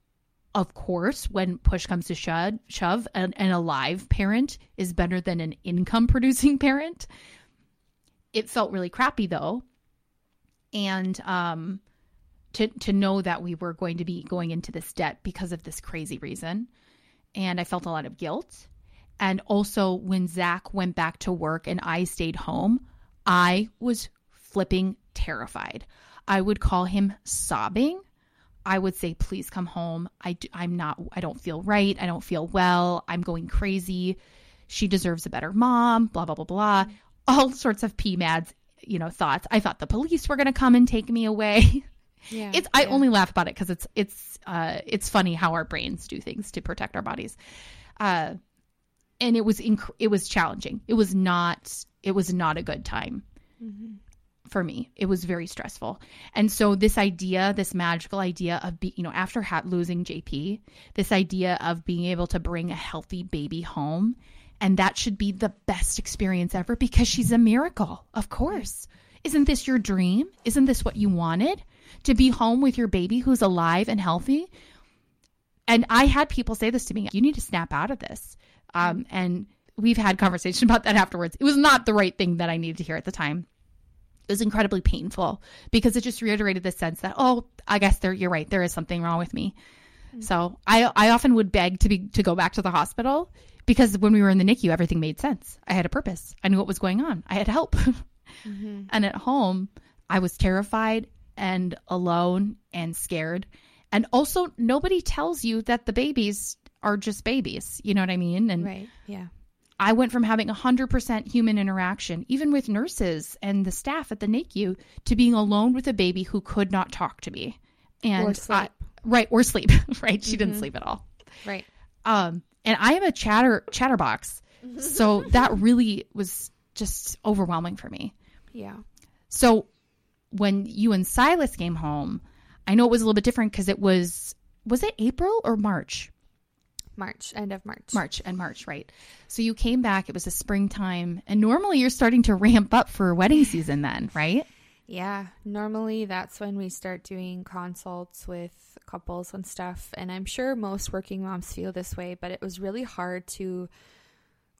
of course, when push comes to shove, shove an, an alive parent is better than an income producing parent. It felt really crappy though. And um, to, to know that we were going to be going into this debt because of this crazy reason. And I felt a lot of guilt. And also, when Zach went back to work and I stayed home, I was flipping terrified. I would call him sobbing. I would say, please come home. I do, I'm not, I don't feel right. I don't feel well. I'm going crazy. She deserves a better mom, blah, blah, blah, blah. All sorts of PMADs, you know, thoughts. I thought the police were going to come and take me away. Yeah. It's I only laugh about it because it's it's uh it's funny how our brains do things to protect our bodies. Uh and it was inc- it was challenging. It was not it was not a good time mm-hmm. for me. It was very stressful. And so this idea, this magical idea of be, you know, after ha- losing JP, this idea of being able to bring a healthy baby home and that should be the best experience ever because she's a miracle. Of course. Isn't this your dream? Isn't this what you wanted? To be home with your baby who's alive and healthy? And I had people say this to me, you need to snap out of this. Um, and we've had conversation about that afterwards. It was not the right thing that I needed to hear at the time. It was incredibly painful because it just reiterated the sense that, oh, I guess there you're right, there is something wrong with me. So I I often would beg to be to go back to the hospital because when we were in the NICU, everything made sense. I had a purpose. I knew what was going on. I had help. And at home, I was terrified and alone and scared. And also, nobody tells you that the babies are just babies. You know what I mean? And right. Yeah. I went from having 100% human interaction, even with nurses and the staff at the NICU, to being alone with a baby who could not talk to me. And Or sleep. I- right, or sleep. right. She didn't sleep at all. Right. Um, and I am a chatter chatterbox. So that really was just overwhelming for me. Yeah. So when you and Silas came home, I know it was a little bit different because it was was it April or March? March, end of March. March and March, right? So you came back. It was a springtime, and normally you're starting to ramp up for wedding season then, right? Yeah, normally that's when we start doing consults with couples and stuff. And I'm sure most working moms feel this way, but it was really hard to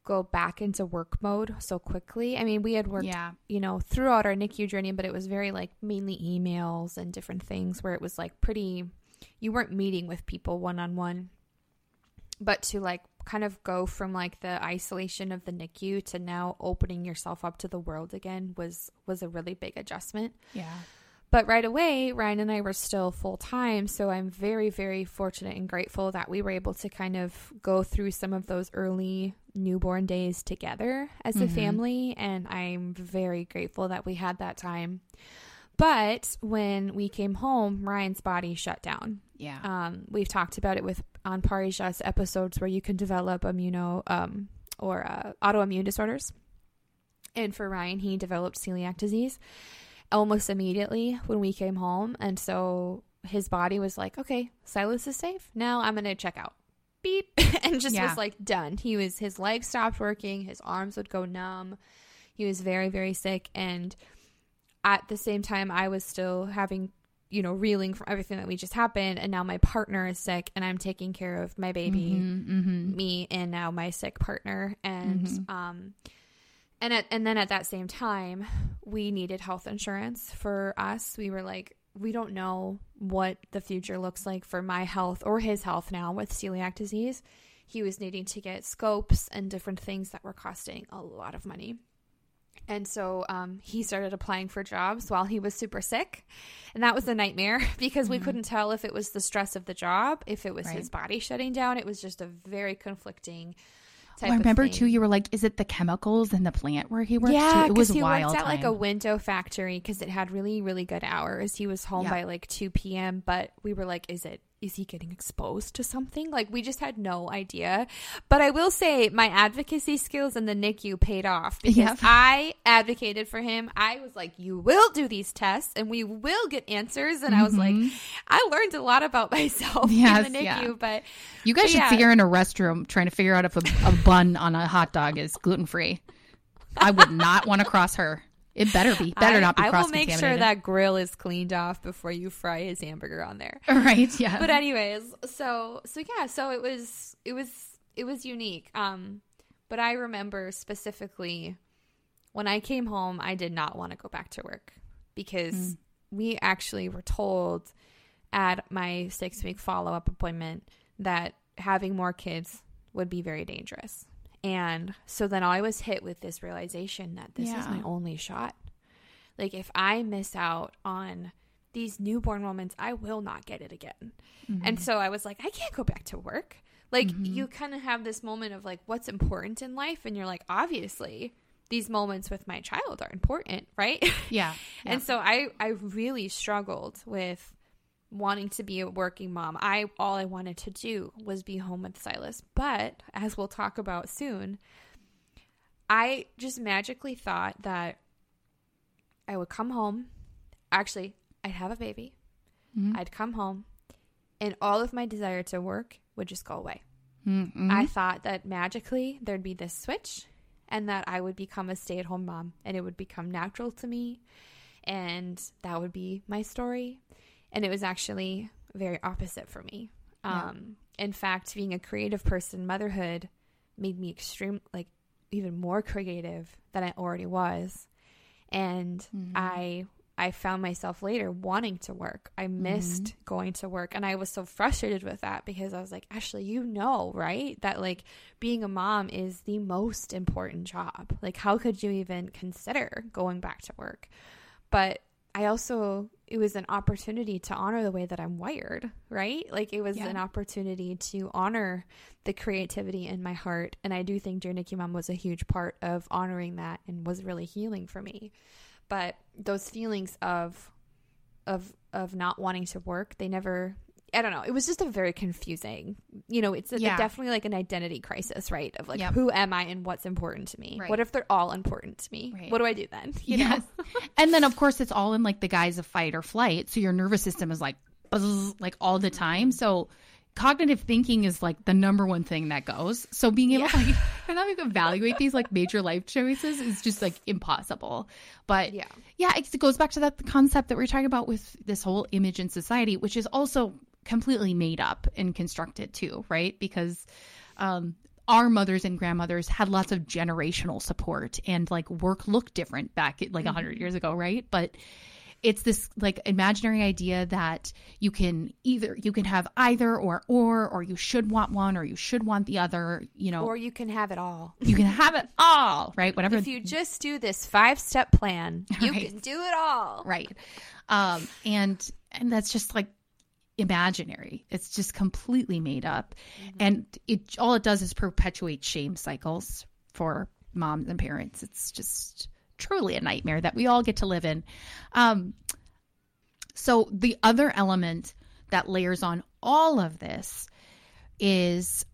go back into work mode so quickly. I mean, we had worked, Yeah. you know, throughout our NICU journey, but it was very like mainly emails and different things where it was like pretty, you weren't meeting with people one on one. But to like kind of go from like the isolation of the NICU to now opening yourself up to the world again was was a really big adjustment. Yeah. But right away, Ryan and I were still full time. So I'm very, very fortunate and grateful that we were able to kind of go through some of those early newborn days together as a Mhm. family. And I'm very grateful that we had that time. But when we came home, Ryan's body shut down. Yeah. Um, we've talked about it with on Parisha's episodes where you can develop immuno um, or uh, autoimmune disorders. And for Ryan, he developed celiac disease almost immediately when we came home, and so his body was like, "Okay, Silas is safe. Now I'm gonna check out." Beep, and just Yeah. was like done. He was his legs stopped working, his arms would go numb. He was very very sick, and at the same time, I was still having you know, reeling from everything that we just happened. And now my partner is sick and I'm taking care of my baby, Mm-hmm. me, and now my sick partner. And, Mhm. um, and at, and then at that same time, we needed health insurance for us. We were like, we don't know what the future looks like for my health or his health now with celiac disease. He was needing to get scopes and different things that were costing a lot of money. And so um, he started applying for jobs while he was super sick. And that was a nightmare because we couldn't tell if it was the stress of the job, if it was Right. his body shutting down. It was just a very conflicting type Well, I remember of too. You were like, "Is it the chemicals in the plant where he works?" Yeah, too? it was he wild. worked at like a window factory because it had really, really good hours. He was home Yeah. by like 2 p.m., but we were like, is it, is he getting exposed to something? Like, we just had no idea. But I will say my advocacy skills in the NICU paid off because Yep. I advocated for him. I was like, you will do these tests and we will get answers. And I was like, I learned a lot about myself Mm-hmm. Yes, in the NICU, yeah. but You guys But should yeah. see her in a restroom trying to figure out if a, a bun on a hot dog is gluten free. I would not want to cross her. It better be. Better I, not be I will make sure that grill is cleaned off before you fry his hamburger on there. Right. Yeah. but anyways so so yeah so it was it was it was unique um but i remember specifically when i came home i did not want to go back to work because we actually were told at my six week follow-up appointment that having more kids would be very dangerous and so then i was hit with this realization that this is my only shot like if i miss out on these newborn moments i will not get it again and mm-hmm. so I was like, I can't go back to work. Like, mm-hmm. you kind of have this moment of like, what's important in life? And you're like, obviously, these moments with my child are important, right? yeah. And so I, I really struggled with wanting to be a working mom. I all I wanted to do was be home with Silas. But as we'll talk about soon, I just magically thought that I would come home. Actually, I'd have a baby. I'd come home and all of my desire to work would just go away. Mhm. I thought that magically there'd be this switch and that I would become a stay at home mom and it would become natural to me and that would be my story. And it was actually very opposite for me. Yeah. Um, in fact, being a creative person, motherhood made me extreme, like even more creative than I already was. And I I found myself later wanting to work. I missed going to work and I was so frustrated with that because I was like, Ashley, you know, right? That like being a mom is the most important job. Like how could you even consider going back to work? But I also it was an opportunity to honor the way that I'm wired, right? Like it was Yeah. an opportunity to honor the creativity in my heart. And I do think Dear NICU Mom was a huge part of honoring that and was really healing for me. But those feelings of of of not wanting to work, they never I don't know. It was just a very confusing, you know, it's a, Yeah. definitely like an identity crisis, right? Of like, Yep. who am I and what's important to me? Right. What if they're all important to me? Right. What do I do then? You yes. know? and then of course it's all in like the guise of fight or flight. So your nervous system is like buzz, like all the time. So cognitive thinking is like the number one thing that goes. So being able to like and like evaluate these like major life choices is just like impossible. But Yeah. yeah, it goes back to that concept that we are talking about with this whole image in society, which is also completely made up and constructed too, right? Because um, our mothers and grandmothers had lots of generational support and like work looked different back like a 100 years ago, right? But it's this like imaginary idea that you can either you can have either or or or you should want one or you should want the other you know Or you can have it all. you can have it all right whatever If you just do this five step plan, you Right. can do it all. right um and and that's just like imaginary. It's just completely made up. And it all it does is perpetuate shame cycles for moms and parents. It's just truly a nightmare that we all get to live in. Um so the other element that layers on all of this is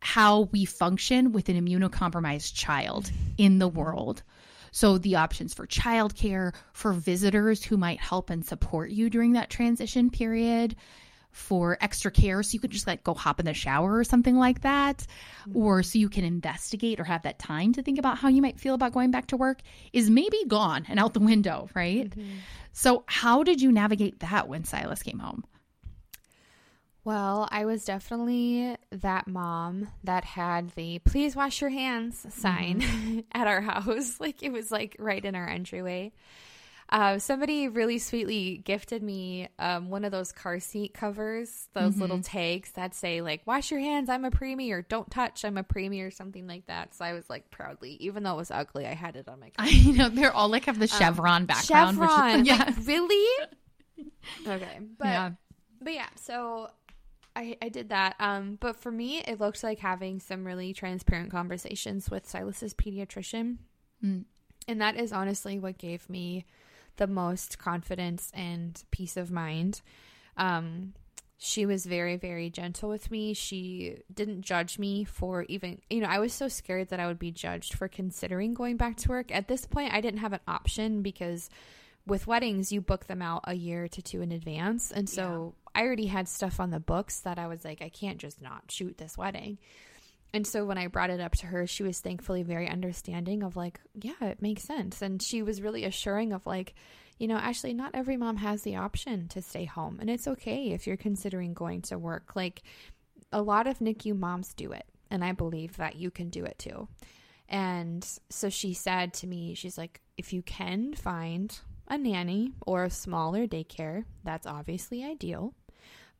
how we function with an immunocompromised child in the world. So the options for childcare, for visitors who might help and support you during that transition period, for extra care so you could just like go hop in the shower or something like that, mm-hmm. or so you can investigate or have that time to think about how you might feel about going back to work is maybe gone and out the window, right? Mm-hmm. So how did you navigate that when Silas came home? Well, I was definitely that mom that had the please wash your hands sign at our house. Like it was like right in our entryway. Uh, somebody really sweetly gifted me um, one of those car seat covers, those little tags that say like "Wash your hands, I'm a preemie," or "Don't touch, I'm a preemie," or something like that. So I was like proudly, even though it was ugly, I had it on my car. I know they're all like have the chevron background. which is- Chevron, yeah. like, really? Okay, but yeah. but yeah, so I I did that. Um, but for me, it looked like having some really transparent conversations with Silas's pediatrician, Mm. and that is honestly what gave me the most confidence and peace of mind. Um, she was very very gentle with me. She didn't judge me for even you know I was so scared that I would be judged for considering going back to work. At this point, I didn't have an option because with weddings you book them out a year to two in advance. And so i already had stuff on the books that i was like i can't just not shoot this wedding. And so when i brought it up to her she was thankfully very understanding of like yeah it makes sense. And she was really assuring of like you know actually not every mom has the option to stay home. And it's okay if you're considering going to work. Like a lot of nicu moms do it. And i believe that you can do it too. And so she said to me, she's like, if you can find a nanny or a smaller daycare, that's obviously ideal.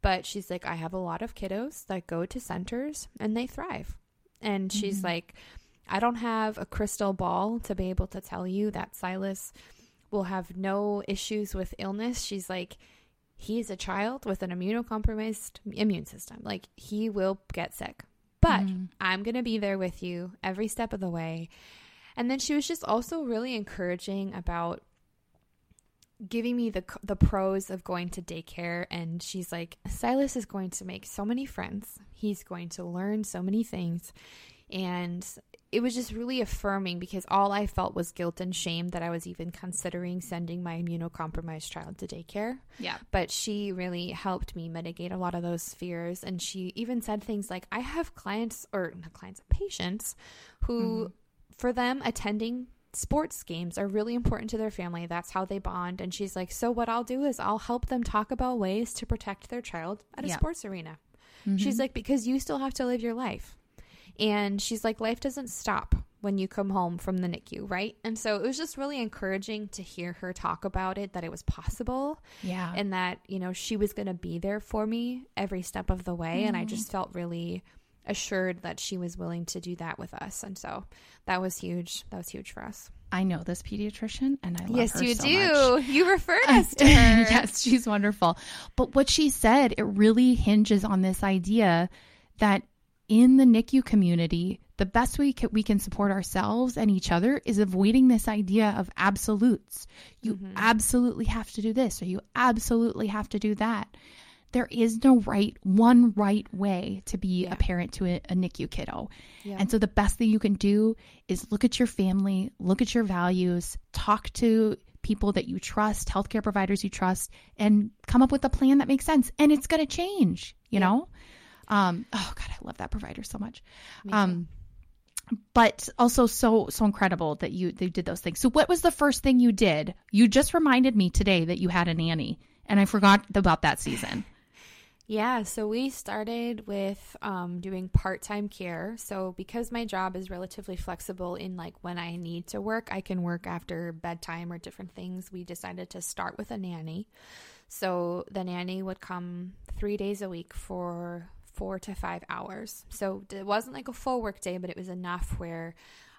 But she's like, I have a lot of kiddos that go to centers and they thrive. And she's mm-hmm. like, I don't have a crystal ball to be able to tell you that Silas will have no issues with illness. She's like, he's a child with an immunocompromised immune system. Like, he will get sick. But mm-hmm. I'm going to be there with you every step of the way. And then she was just also really encouraging about giving me the the pros of going to daycare and she's like Silas is going to make so many friends. He's going to learn so many things. And it was just really affirming because all I felt was guilt and shame that I was even considering sending my immunocompromised child to daycare Yeah. but she really helped me mitigate a lot of those fears and she even said things like i have clients or not clients patients who mm-hmm. for them attending sports games are really important to their family that's how they bond and she's like so what i'll do is i'll help them talk about ways to protect their child at a Yeah. sports arena she's like because you still have to live your life and she's like life doesn't stop when you come home from the NICU, right? And so it was just really encouraging to hear her talk about it that it was possible Yeah. and that you know she was going to be there for me every step of the way and i Mm. just felt really assured that she was willing to do that with us and so that was huge that was huge for us I know this pediatrician and I love yes her you so do much. you referred us to her yes, she's wonderful. But what she said, it really hinges on this idea that in the NICU community, the best way we can support ourselves and each other is avoiding this idea of absolutes. You Mm-hmm. absolutely have to do this or you absolutely have to do that. There is no right, one right way to be Yeah. a parent to a, a NICU kiddo. Yeah. And so the best thing you can do is look at your family, look at your values, talk to people that you trust, healthcare providers you trust, and come up with a plan that makes sense. And it's going to change, you know? Um, oh God, I love that provider so much. Um, but also so so incredible that you they did those things. So what was the first thing you did? You just reminded me today that you had a nanny, and I forgot about that season. Yeah, so we started with um, doing part time care. So, because my job is relatively flexible in like when I need to work, I can work after bedtime or different things. We decided to start with a nanny. So, the nanny would come three days a week for four to five hours. So, it wasn't like a full work day, but it was enough where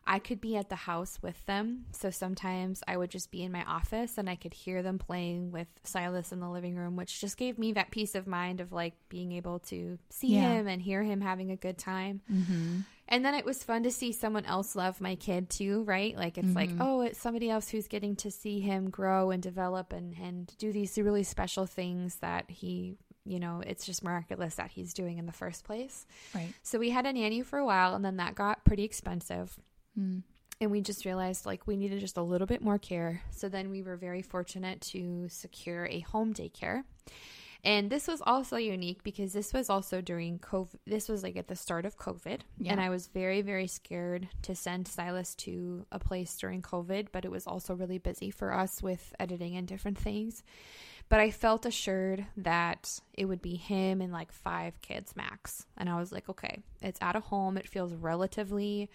I could be at the house with them. So sometimes I would just be in my office and I could hear them playing with Silas in the living room, which just gave me that peace of mind of like being able to see Yeah. him and hear him having a good time. Mm-hmm. And then it was fun to see someone else love my kid too, right? Like it's like, Mhm. oh, it's somebody else who's getting to see him grow and develop and, and do these really special things that he, you know, it's just miraculous that he's doing in the first place. Right. So we had a nanny for a while and then that got pretty expensive Mm. and we just realized like we needed just a little bit more care. So then we were very fortunate to secure a home daycare. And this was also unique because this was also during COVID. This was like at the start of COVID. Yeah. And I was very, very scared to send Silas to a place during COVID, but it was also really busy for us with editing and different things. But I felt assured that it would be him and like five kids max. And I was like, okay, it's at a home. It feels relatively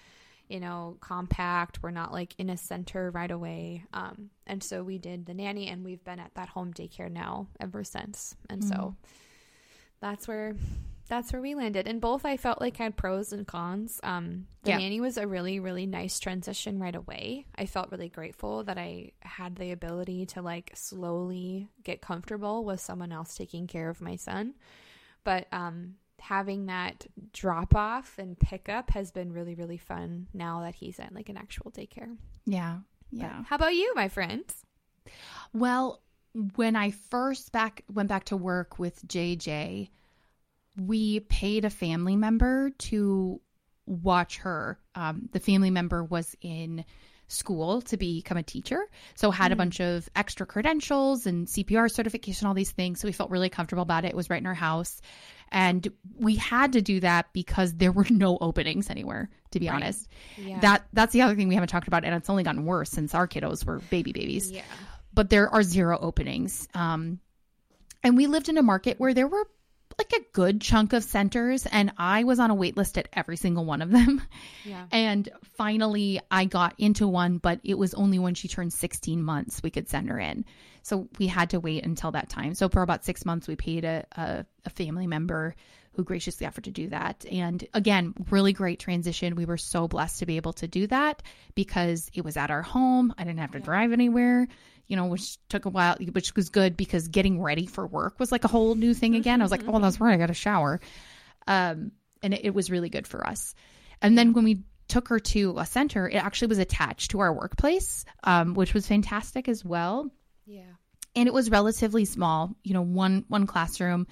you know, compact. We're not like in a center right away. Um, and so we did the nanny, and we've been at that home daycare now ever since. And so that's where that's where we landed. And both I felt like had pros and cons. Um, the Yeah. nanny was a really really nice transition right away. I felt really grateful that I had the ability to like slowly get comfortable with someone else taking care of my son. But um, having that drop off and pickup has been really really fun now that he's at like an actual daycare. Yeah. But Yeah. how about you, my friends? Well, when I first back went back to work with JJ, we paid a family member to watch her. Um, the family member was in school to become a teacher, so had a bunch of extra credentials and CPR certification, all these things. So we felt really comfortable about it. It was right in our house, and we had to do that because there were no openings anywhere. To be Right. honest, Yeah. that that's the other thing we haven't talked about, and it's only gotten worse since our kiddos were baby babies yeah. but there are zero openings. Um, and we lived in a market where there were like a good chunk of centers, and I was on a wait list at every single one of them. Yeah. And finally, I got into one, but it was only when she turned 16 months we could send her in. So we had to wait until that time. So for about six months, we paid a, a, a family member who graciously offered to do that. And again, really great transition. We were so blessed to be able to do that because it was at our home. I didn't have to drive anywhere, you know, which took a while, which was good because getting ready for work was like a whole new thing again. I was like, oh, that's right. I got a shower. Um, and it, it was really good for us. And then when we took her to a center, it actually was attached to our workplace, um, which was fantastic as well Yeah. and it was relatively small you know one one classroom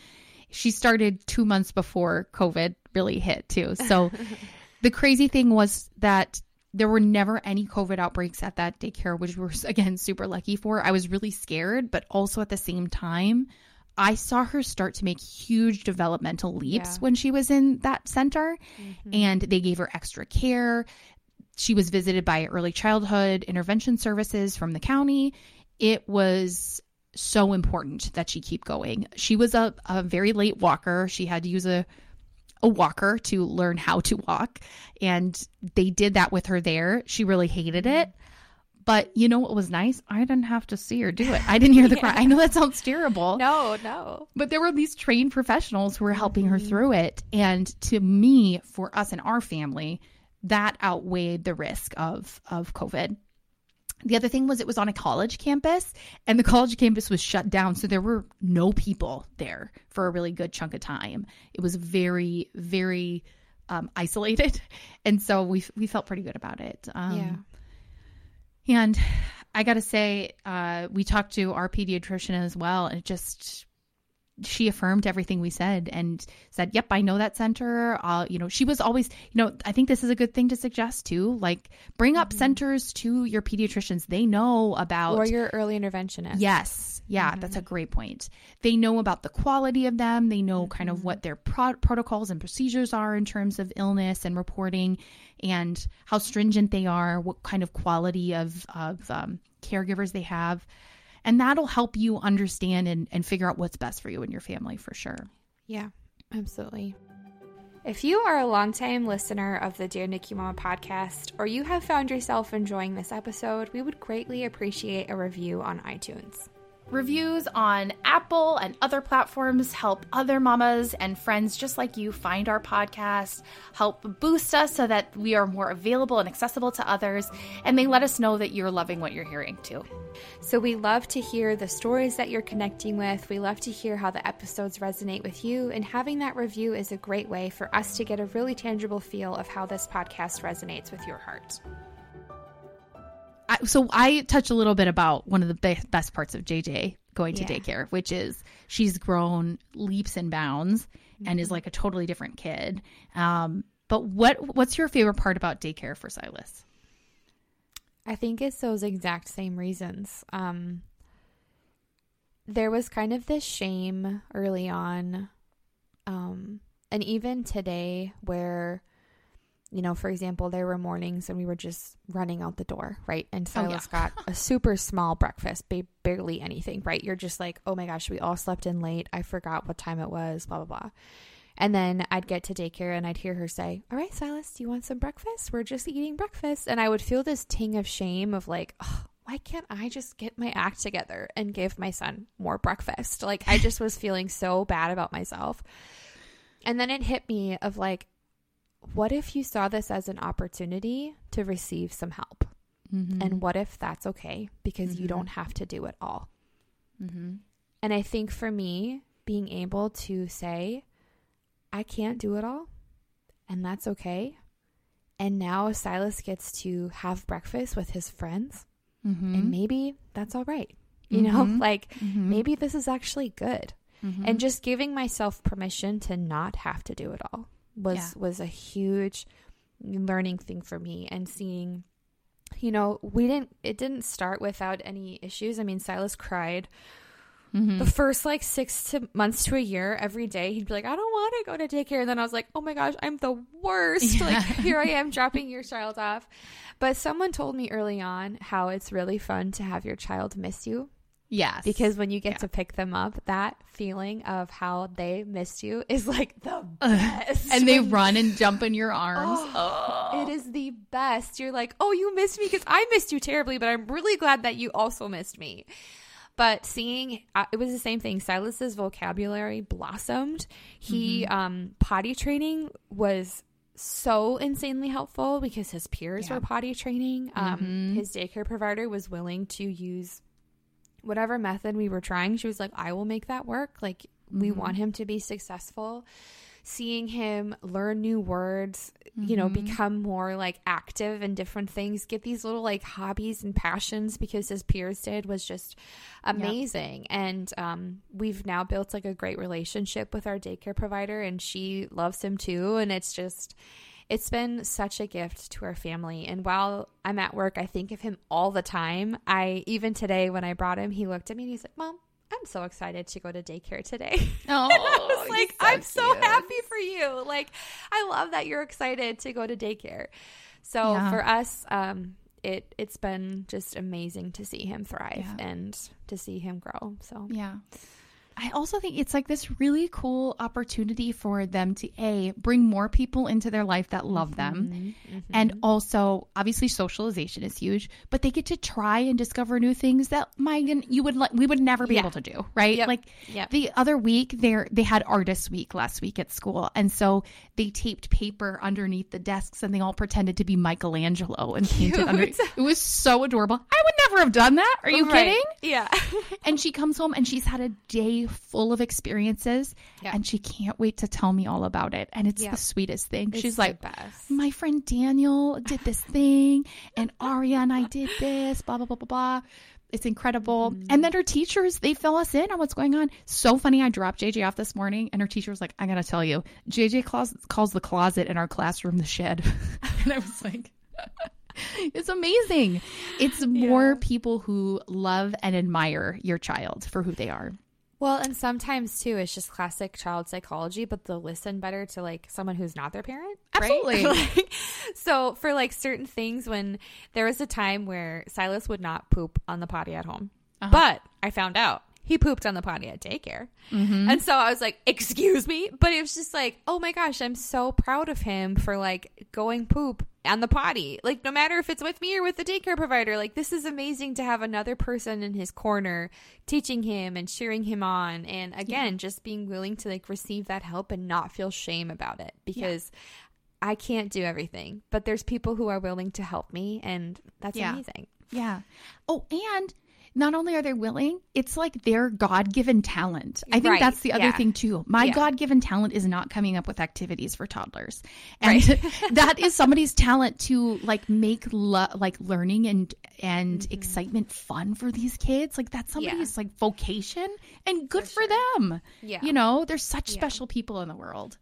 she started two months before covid really hit too so the crazy thing was that there were never any covid outbreaks at that daycare which we were again super lucky for i was really scared but also at the same time i saw her start to make huge developmental leaps Yeah. when she was in that center Mhm. and they gave her extra care. She was visited by early childhood intervention services from the county. It was so important that she keep going. She was a, a very late walker. She had to use a a walker to learn how to walk and they did that with her there. She really hated it. But you know what was nice? I didn't have to see her do it. I didn't hear the cry. I know that sounds terrible. No, no. But there were these trained professionals who were helping her mm-hmm. through it. And to me, for us and our family, that outweighed the risk of of COVID. The other thing was it was on a college campus and the college campus was shut down. So there were no people there for a really good chunk of time. It was very, very um, isolated. And so we, we felt pretty good about it. Um, and I got to say, uh, we talked to our pediatrician as well, and it just she affirmed everything we said and said, "Yep, I know that center." Uh, you know, she was always, you know, I think this is a good thing to suggest too. Like, bring up centers to your pediatricians; they know about Or your early interventionist. Yes. Yeah, that's a great point. They know about the quality of them. They know kind of what their pro- protocols and procedures are in terms of illness and reporting and how stringent they are, what kind of quality of, of um, caregivers they have. And that'll help you understand and, and figure out what's best for you and your family for sure. Yeah, absolutely. If you are a longtime listener of the Dear NICU Mama podcast, or you have found yourself enjoying this episode, we would greatly appreciate a review on iTunes. Reviews on Apple and other platforms help other mamas and friends just like you find our podcast, help boost us so that we are more available and accessible to others, and they let us know that you're loving what you're hearing too. So we love to hear the stories that you're connecting with. We love to hear how the episodes resonate with you, and having that review is a great way for us to get a really tangible feel of how this podcast resonates with your heart. I, so I touch a little bit about one of the be- best parts of JJ going to Yeah. daycare, which is she's grown leaps and bounds and Mm-hmm. is like a totally different kid. Um, but what what's your favorite part about daycare for Silas? I think it's those exact same reasons. Um, there was kind of this shame early on, um, and even today, where, you know, for example, there were mornings and we were just running out the door, right? And Oh, yeah. Silas got a super small breakfast, ba- barely anything, right? You're just like, oh my gosh, we all slept in late. I forgot what time it was, blah, blah, blah. And then I'd get to daycare and I'd hear her say, All right, Silas, do you want some breakfast? We're just eating breakfast. And I would feel this ting of shame of like, oh, why can't I just get my act together and give my son more breakfast? Like, I just was feeling so bad about myself. And then it hit me of like, what if you saw this as an opportunity to receive some help? Mm-hmm. And what if that's okay because you Mhm. don't have to do it all? mm-hmm. And I think for me, being able to say, I can't do it all, and that's okay. And now Silas gets to have breakfast with his friends, Mm-hmm. and maybe that's all right. You know, Mhm. like Mhm. maybe this is actually good. And just giving myself permission to not have to do it all was Yeah. was a huge learning thing for me and seeing you know, we didn't it didn't start without any issues. I mean, Silas cried Mhm. the first like six to months to a year every day he'd be like i don't want to go to daycare and then i was like oh my gosh i'm the worst Yeah. like here i am dropping your child off but someone told me early on how it's really fun to have your child miss you yes, because when you get Yeah. to pick them up that feeling of how they missed you is like the best and they run and jump in your arms. Oh, It is the best. You're like, oh, you missed me because I missed you terribly, but I'm really glad that you also missed me. But seeing, uh, it was the same thing. Silas's vocabulary blossomed. He, Mm-hmm. um, potty training was so insanely helpful because his peers Yeah. were potty training. Um, Mhm. His daycare provider was willing to use whatever method we were trying. She was like, I will make that work. Like, we Mhm. want him to be successful. Seeing him learn new words, you know, Mhm. become more like active in different things, get these little like hobbies and passions because his peers did was just amazing. And um, we've now built like a great relationship with our daycare provider, and she loves him too. And it's just, it's been such a gift to our family. And while I'm at work, I think of him all the time. I even today when I brought him, he looked at me and he's like, "Mom, I'm so excited to go to daycare today." Oh, I was like, so "I'm so happy for you. Like, I love that you're excited to go to daycare. So Yeah. for us, um, it it's been just amazing to see him thrive Yeah. and to see him grow. So Yeah. I also think it's like this really cool opportunity for them to a bring more people into their life that love them. Mhm. And also, obviously, socialization is huge, but they get to try and discover new things that Megan, you would like, we would never be Yeah. able to do, right? Yep. Like Yep. the other week, they they had artist week last week at school, and so they taped paper underneath the desks, and they all pretended to be Michelangelo and painted under. It was so adorable. I would never have done that. Are you Right. kidding? Yeah. And she comes home and she's had a day full of experiences Yeah. and she can't wait to tell me all about it. And it's Yeah. the sweetest thing. It's she's like, best. my friend Daniel did this thing and Aria and I did this, blah, blah, blah, blah, blah. It's incredible. Mm-hmm. And then her teachers, they fill us in on what's going on. So funny. I dropped JJ off this morning and her teacher was like, I got to tell you, JJ calls, calls the closet in our classroom the shed. and I was like, it's amazing. It's more Yeah. people who love and admire your child for who they are. Well, and sometimes too, it's just classic child psychology, but they'll listen better to like someone who's not their parent. right? Absolutely. Like, so for like certain things, when there was a time where Silas would not poop on the potty at home, Uh-huh. but I found out he pooped on the potty at daycare. Mm-hmm. And so I was like, excuse me? But it was just like, oh my gosh, I'm so proud of him for like going poop on the potty. Like, no matter if it's with me or with the daycare provider, like, this is amazing to have another person in his corner teaching him and cheering him on. And again, just being willing to like receive that help and not feel shame about it because I can't do everything, but there's people who are willing to help me. And that's Yeah. amazing. Yeah. Oh, and not only are they willing, it's like their God given talent. I think Right, that's the other yeah. thing too. My Yeah. God given talent is not coming up with activities for toddlers. And that is somebody's talent to like make lo- like learning and and excitement fun for these kids. Like that's Mm-hmm. Yeah. somebody's like vocation and good for, sure. them. Yeah. You know, there's such special people in the world.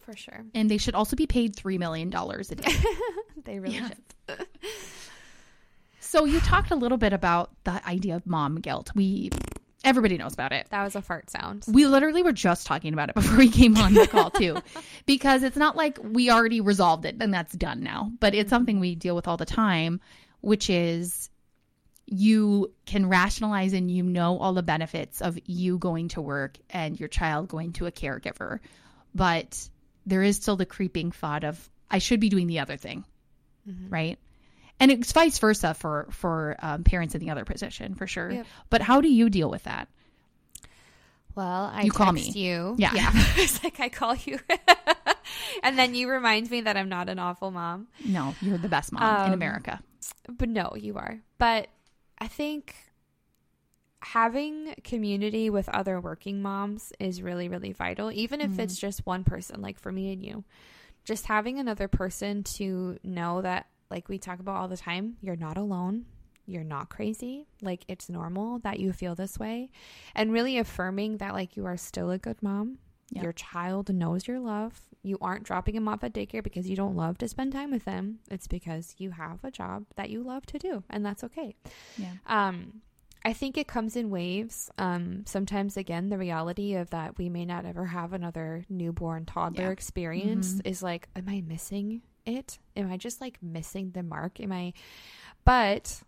For sure. And they should also be paid 3 million dollars a day. They really should. So you talked a little bit about the idea of mom guilt. We everybody knows about it. That was a fart sound. We literally were just talking about it before we came on the call too. because it's not like we already resolved it and that's done now, but it's something we deal with all the time, which is you can rationalize and you know all the benefits of you going to work and your child going to a caregiver. But there is still the creeping thought of I should be doing the other thing. Mm-hmm. Right? And it's vice versa for for um, parents in the other position for sure. Yep. But how do you deal with that? Well, I You call me. you. Yeah. yeah. it's like I call you, and then you remind me that I'm not an awful mom. No, you're the best mom in Um, America. But no, you are. But I think having community with other working moms is really, really vital, even if it's just one person, like for me and you. Just having another person to know that, like we talk about all the time, you're not alone. You're not crazy. Like it's normal that you feel this way. And really affirming that, like, you are still a good mom. Yeah. Your child knows your love. You aren't dropping them off at daycare because you don't love to spend time with them. It's because you have a job that you love to do, and that's okay. Yeah. Um, I think it comes in waves. Um, sometimes, again, the reality of that we may not ever have another newborn toddler Yeah. experience is like, am I missing it? Am I just like missing the mark? Am I? But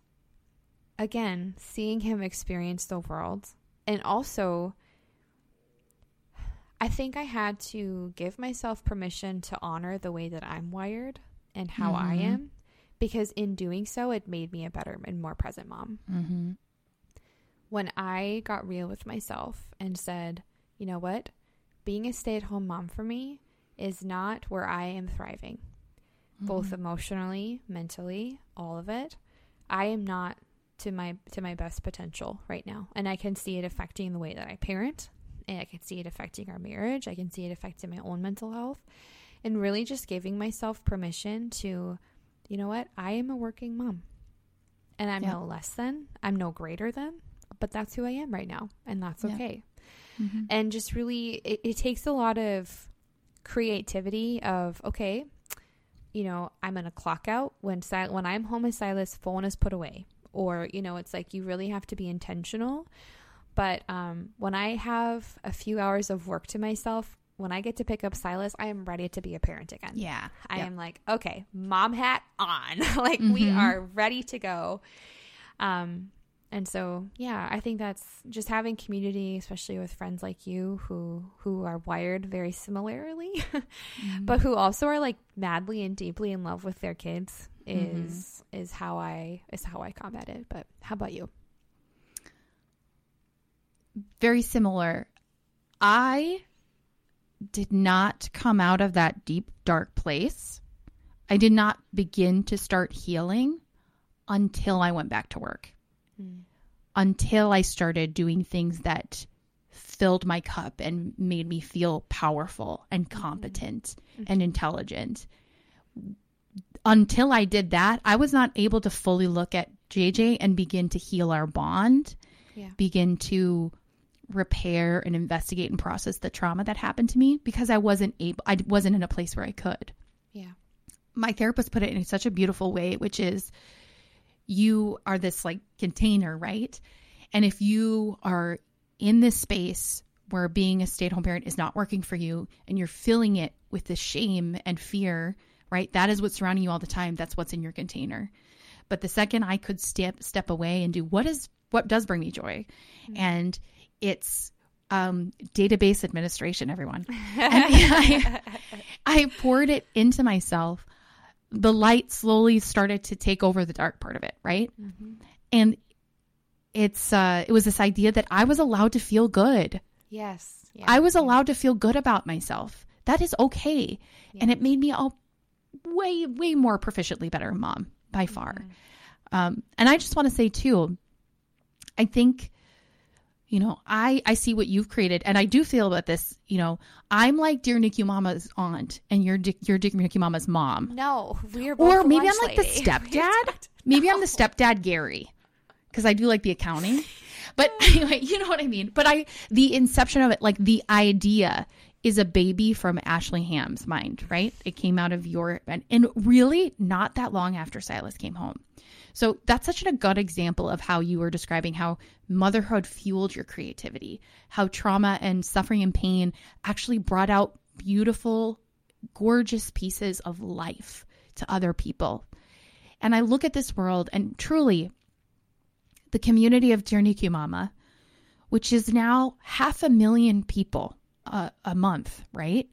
again, seeing him experience the world and also. I think I had to give myself permission to honor the way that I'm wired and how I Mhm. am because in doing so, it made me a better and more present mom Mm-hmm. when I got real with myself and said, you know what? Being a stay at home mom for me is not where I am thriving, both emotionally, mentally, all of it. I am not to my to my best potential right now and I can see it affecting the way that I parent and I can see it affecting our marriage. I can see it affecting my own mental health and really just giving myself permission to you know what? I am a working mom. And I'm Yeah. no less than, I'm no greater than, but that's who I am right now and that's Yeah. okay Mm-hmm. and just really it, it takes a lot of creativity of okay you know i'm gonna clock out when Sil- when i'm home with silas phone is put away or you know it's like you really have to be intentional but um, when i have a few hours of work to myself when i get to pick up silas i am ready to be a parent again Yeah. I Yep. am like, okay, mom hat on. like we Mhm. are ready to go. Um and so yeah, I think that's just having community, especially with friends like you who who are wired very similarly, Mm-hmm. but who also are like madly and deeply in love with their kids Mhm. is is how I is how I combat it. But how about you? very similar. I did not come out of that deep, dark place. I did not begin to start healing until I went back to work, Mm. until I started doing things that filled my cup and made me feel powerful and mm-hmm. competent mm-hmm. and intelligent. Until I did that, I was not able to fully look at JJ and begin to heal our bond Yeah. begin to repair and investigate and process the trauma that happened to me because I wasn't able I wasn't in a place where I could. Yeah. My therapist put it in such a beautiful way which is you are this like container, right? And if you are in this space where being a stay-at-home parent is not working for you and you're filling it with the shame and fear, right? That is what's surrounding you all the time. That's what's in your container. But the second I could step step away and do what is what does bring me joy, and it's um, database administration, everyone. And I, I poured it into myself. The light slowly started to take over the dark part of it, right? And it's uh, it was this idea that I was allowed to feel good. Yes. Yeah. I was allowed to feel good about myself. That is okay. And it made me all way, way more proficiently better mom by far. Um, and I just want to say too, I think, you know, I, I see what you've created and I do feel about this, you know, I'm like dear NICU mama's aunt and you're, Di- you're dear NICU mama's mom. no, we're Or maybe I'm like the lady. stepdad. Maybe I'm the stepdad Gary because I do like the accounting. But anyway, you know what I mean. But I, the inception of it, like the idea is a baby from Ashley Ham's mind, right? It came out of your, and, and really not that long after Silas came home. So that's such a good example of how you were describing how motherhood fueled your creativity, how trauma and suffering and pain actually brought out beautiful, gorgeous pieces of life to other people. And I look at this world and truly the community of Dear NICU Mama, which is now half a million people uh, a month, right?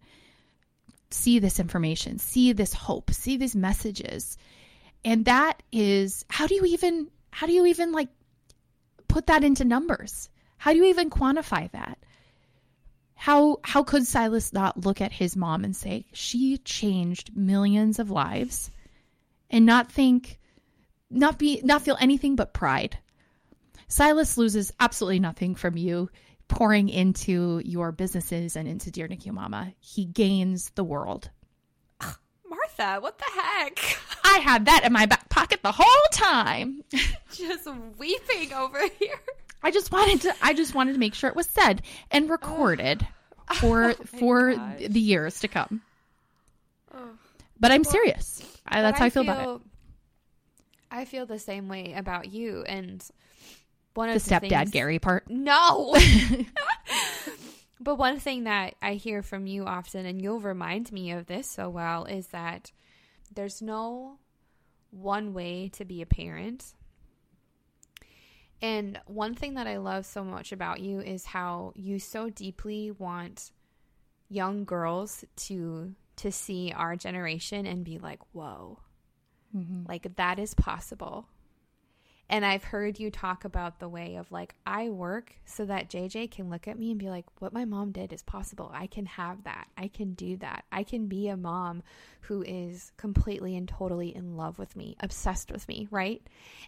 See this information, see this hope, see these messages. And that is how do you even how do you even like put that into numbers? How do you even quantify that? How how could Silas not look at his mom and say she changed millions of lives and not think not be not feel anything but pride? Silas loses absolutely nothing from you pouring into your businesses and into Dear NICU Mama. He gains the world. What the heck? I had that in my back pocket the whole time. Just weeping over here. I just wanted to I just wanted to make sure it was said and recorded for oh for gosh. the years to come. But I'm serious. I, that's how I feel, about it. I feel the same way about you and one The of the, stepdad things- Gary part. No. But one thing that I hear from you often, and you'll remind me of this so well, is that there's no one way to be a parent. And one thing that I love so much about you is how you so deeply want young girls to to see our generation and be like, "Whoa." Mm-hmm. Like that is possible. And I've heard you talk about the way of like, I work so that JJ can look at me and be like, what my mom did is possible. I can have that. I can do that. I can be a mom who is completely and totally in love with me, obsessed with me, right?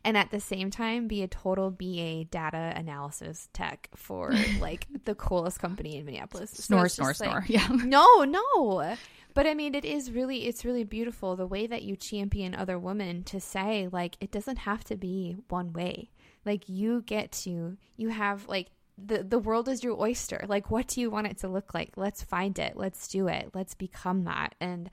And at the same time, be a total BA data analysis tech for like the coolest company in Minneapolis. So Snore, it's snore, like- snore. Yeah. no, no. But I mean, it is really, it's really beautiful the way that you champion other women to say, like, it doesn't have to be one way. Like, you get to, you have, like, the, the world is your oyster. Like, what do you want it to look like? Let's find it. Let's do it. Let's become that. And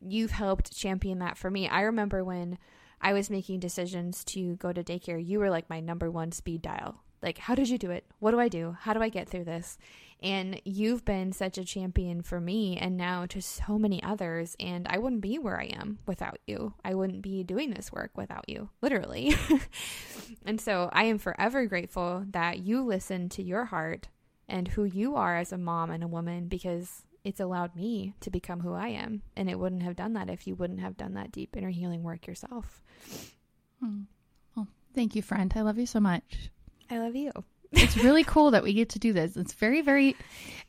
you've helped champion that for me. I remember when I was making decisions to go to daycare, you were like my number one speed dial. Like, how did you do it? What do I do? How do I get through this? And you've been such a champion for me and now to so many others. And I wouldn't be where I am without you. I wouldn't be doing this work without you, literally. and so I am forever grateful that you listen to your heart and who you are as a mom and a woman because it's allowed me to become who I am. And it wouldn't have done that if you wouldn't have done that deep inner healing work yourself. Hmm. Well, thank you, friend. I love you so much. I love you. It's really cool that we get to do this. It's very, very,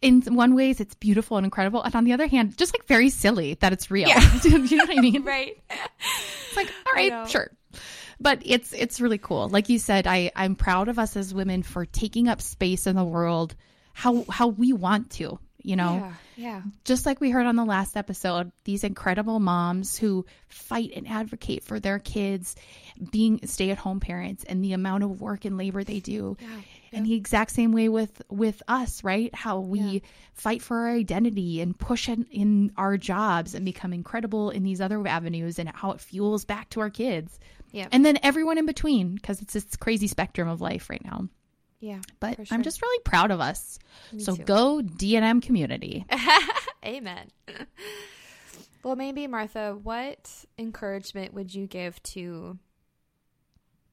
in one ways, it's beautiful and incredible, and on the other hand, just like very silly that it's real. you know what I mean? Right. It's like, all right, sure. But it's it's really cool. Like you said, I I'm proud of us as women for taking up space in the world how how we want to. You know, Yeah. Yeah. just like we heard on the last episode, these incredible moms who fight and advocate for their kids being stay at home parents and the amount of work and labor they do. And the exact same way with with us, right? How we Yeah. fight for our identity and push in, in our jobs and become incredible in these other avenues and how it fuels back to our kids. Yeah. And then everyone in between because it's this crazy spectrum of life right now. Yeah. But for I'm just really proud of us. so too. go DNM community. Amen. well, maybe Martha, what encouragement would you give to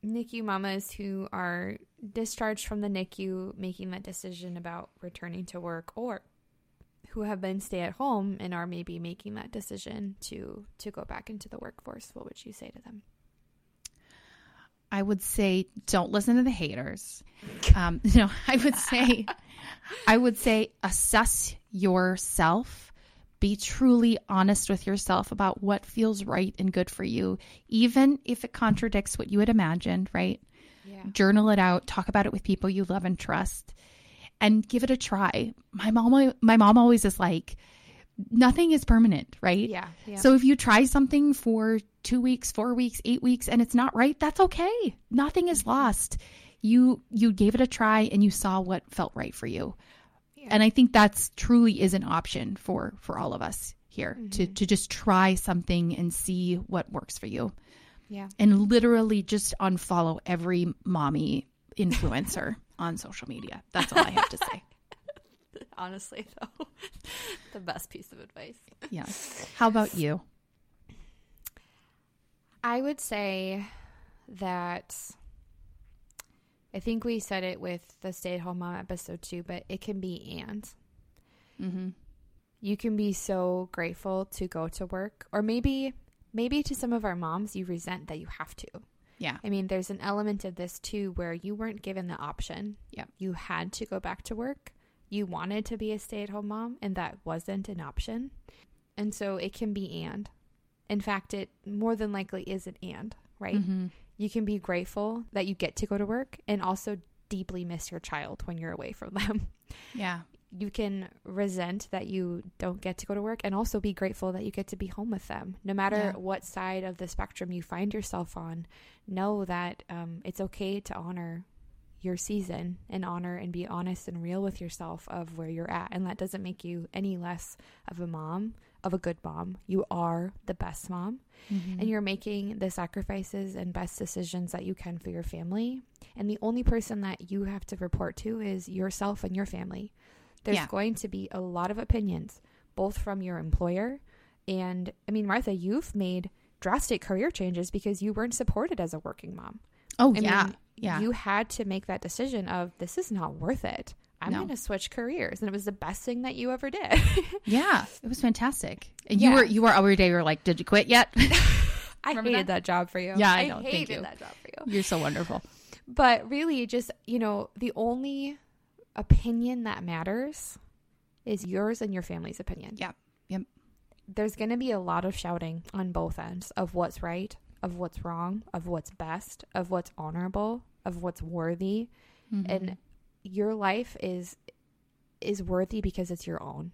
NICU mamas who are discharged from the NICU making that decision about returning to work or who have been stay at home and are maybe making that decision to to go back into the workforce what would you say to them I would say don't listen to the haters. Um, no, I would say, I would say assess yourself. Be truly honest with yourself about what feels right and good for you, even if it contradicts what you had imagined, right? yeah Journal it out, talk about it with people you love and trust, and give it a try. My mom, my mom always is like, nothing is permanent, right? yeah yeah So if you try something for two weeks, four weeks, eight weeks, and it's not right, that's okay. Nothing is mm-hmm. lost. You you gave it a try and you saw what felt right for you. Yeah. And I think that's truly is an option for for all of us here to mm-hmm. to just try something and see what works for you. yeah And literally just unfollow every mommy influencer on social media. That's all I have to say. honestly though the best piece of advice Yeah. How about you? I would say that I think we said it with the stay at home mom episode too, but it can be and. Mm-hmm. You can be so grateful to go to work, or maybe, maybe to some of our moms, you resent that you have to. Yeah. I mean, there's an element of this too where you weren't given the option. Yep. You had to go back to work. You wanted to be a stay at home mom, and that wasn't an option. And so it can be and. In fact, it more than likely is an and, right? Mm-hmm. You can be grateful that you get to go to work and also deeply miss your child when you're away from them. Yeah. You can resent that you don't get to go to work and also be grateful that you get to be home with them. No matter Yeah. what side of the spectrum you find yourself on, know that um, it's okay to honor your season and honor and be honest and real with yourself of where you're at. And that doesn't make you any less of a mom, of a good mom. You are the best mom Mm-hmm. and you're making the sacrifices and best decisions that you can for your family. And the only person that you have to report to is yourself and your family. There's Yeah. going to be a lot of opinions, both from your employer and, I mean, Martha, you've made drastic career changes because you weren't supported as a working mom. Oh I yeah. mean, yeah. You had to make that decision of this is not worth it. I'm No. going to switch careers, and it was the best thing that you ever did. Yeah, it was fantastic. And Yeah. you were you were every day. You were like, "Did you quit yet?" I hated that? that? job for you. Yeah, I know. Thank hated you. that job for you. You're so wonderful. But really, just, you know, the only opinion that matters is yours and your family's opinion. Yep. Yep. There's going to be a lot of shouting on both ends of what's right, of what's wrong, of what's best, of what's honorable, of what's worthy. Mm-hmm. And your life is is worthy because it's your own.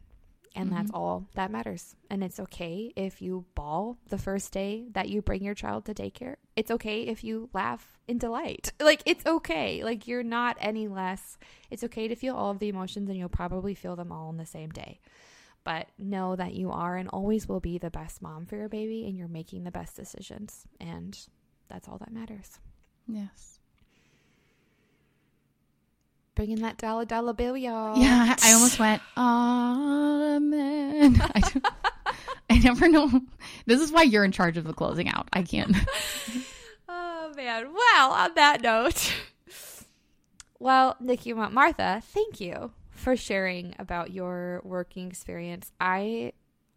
And that's all that matters. And it's okay if you bawl the first day that you bring your child to daycare. It's okay if you laugh in delight. Like, it's okay. Like, you're not any less. It's okay to feel all of the emotions, and you'll probably feel them all on the same day. But know that you are and always will be the best mom for your baby, and you're making the best decisions. And that's all that matters. yes. Bringing that dollar dollar bill, y'all. Yeah, I almost went. Amen. I, I never know. This is why you're in charge of the closing out. I can't. Oh man. Well, on that note, well, Nikki Martha, thank you for sharing about your working experience. I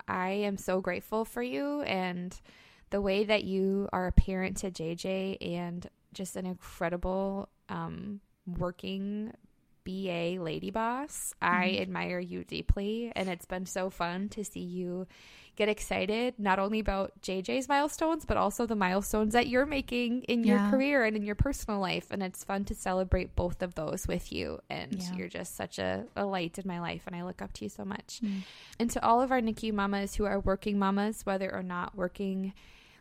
I am so grateful for you and the way that you are a parent to JJ and just an incredible um, working BA lady boss. I admire you deeply, and it's been so fun to see you get excited not only about JJ's milestones, but also the milestones that you're making in your career and in your personal life. And it's fun to celebrate both of those with you. And Yeah. you're just such a, a light in my life, and I look up to you so much. Mm. And to all of our NICU mamas who are working mamas, whether or not working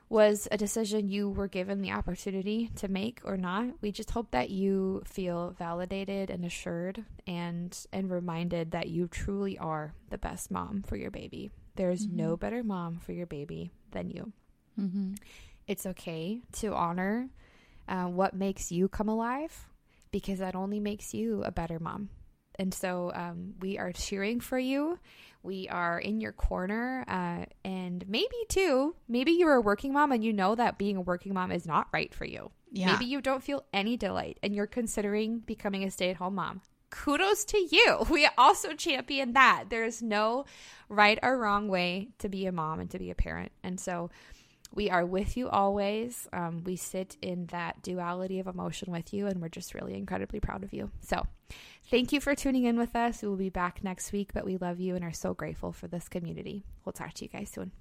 was a decision you were given the opportunity to make or not. We just hope that you feel validated and assured and and reminded that you truly are the best mom for your baby. There's no better mom for your baby than you. Mm-hmm. It's okay to honor uh, what makes you come alive because that only makes you a better mom. And so um, we are cheering for you. We are in your corner. Uh, and maybe, too, maybe you're a working mom and you know that being a working mom is not right for you. Yeah. Maybe you don't feel any delight and you're considering becoming a stay at home mom. Kudos to you. We also champion that. There's no right or wrong way to be a mom and to be a parent. And so we are with you always. Um, we sit in that duality of emotion with you, and we're just really incredibly proud of you. So, thank you for tuning in with us. We will be back next week, but we love you and are so grateful for this community. We'll talk to you guys soon.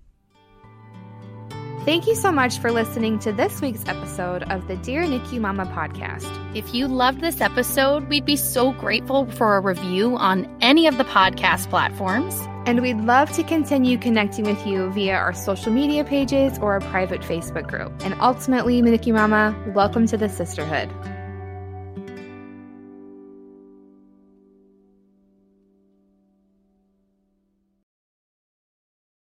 Thank you so much for listening to this week's episode of the Dear NICU Mama podcast. If you loved this episode, we'd be so grateful for a review on any of the podcast platforms. And we'd love to continue connecting with you via our social media pages or a private Facebook group. And ultimately, NICU Mama, welcome to the sisterhood.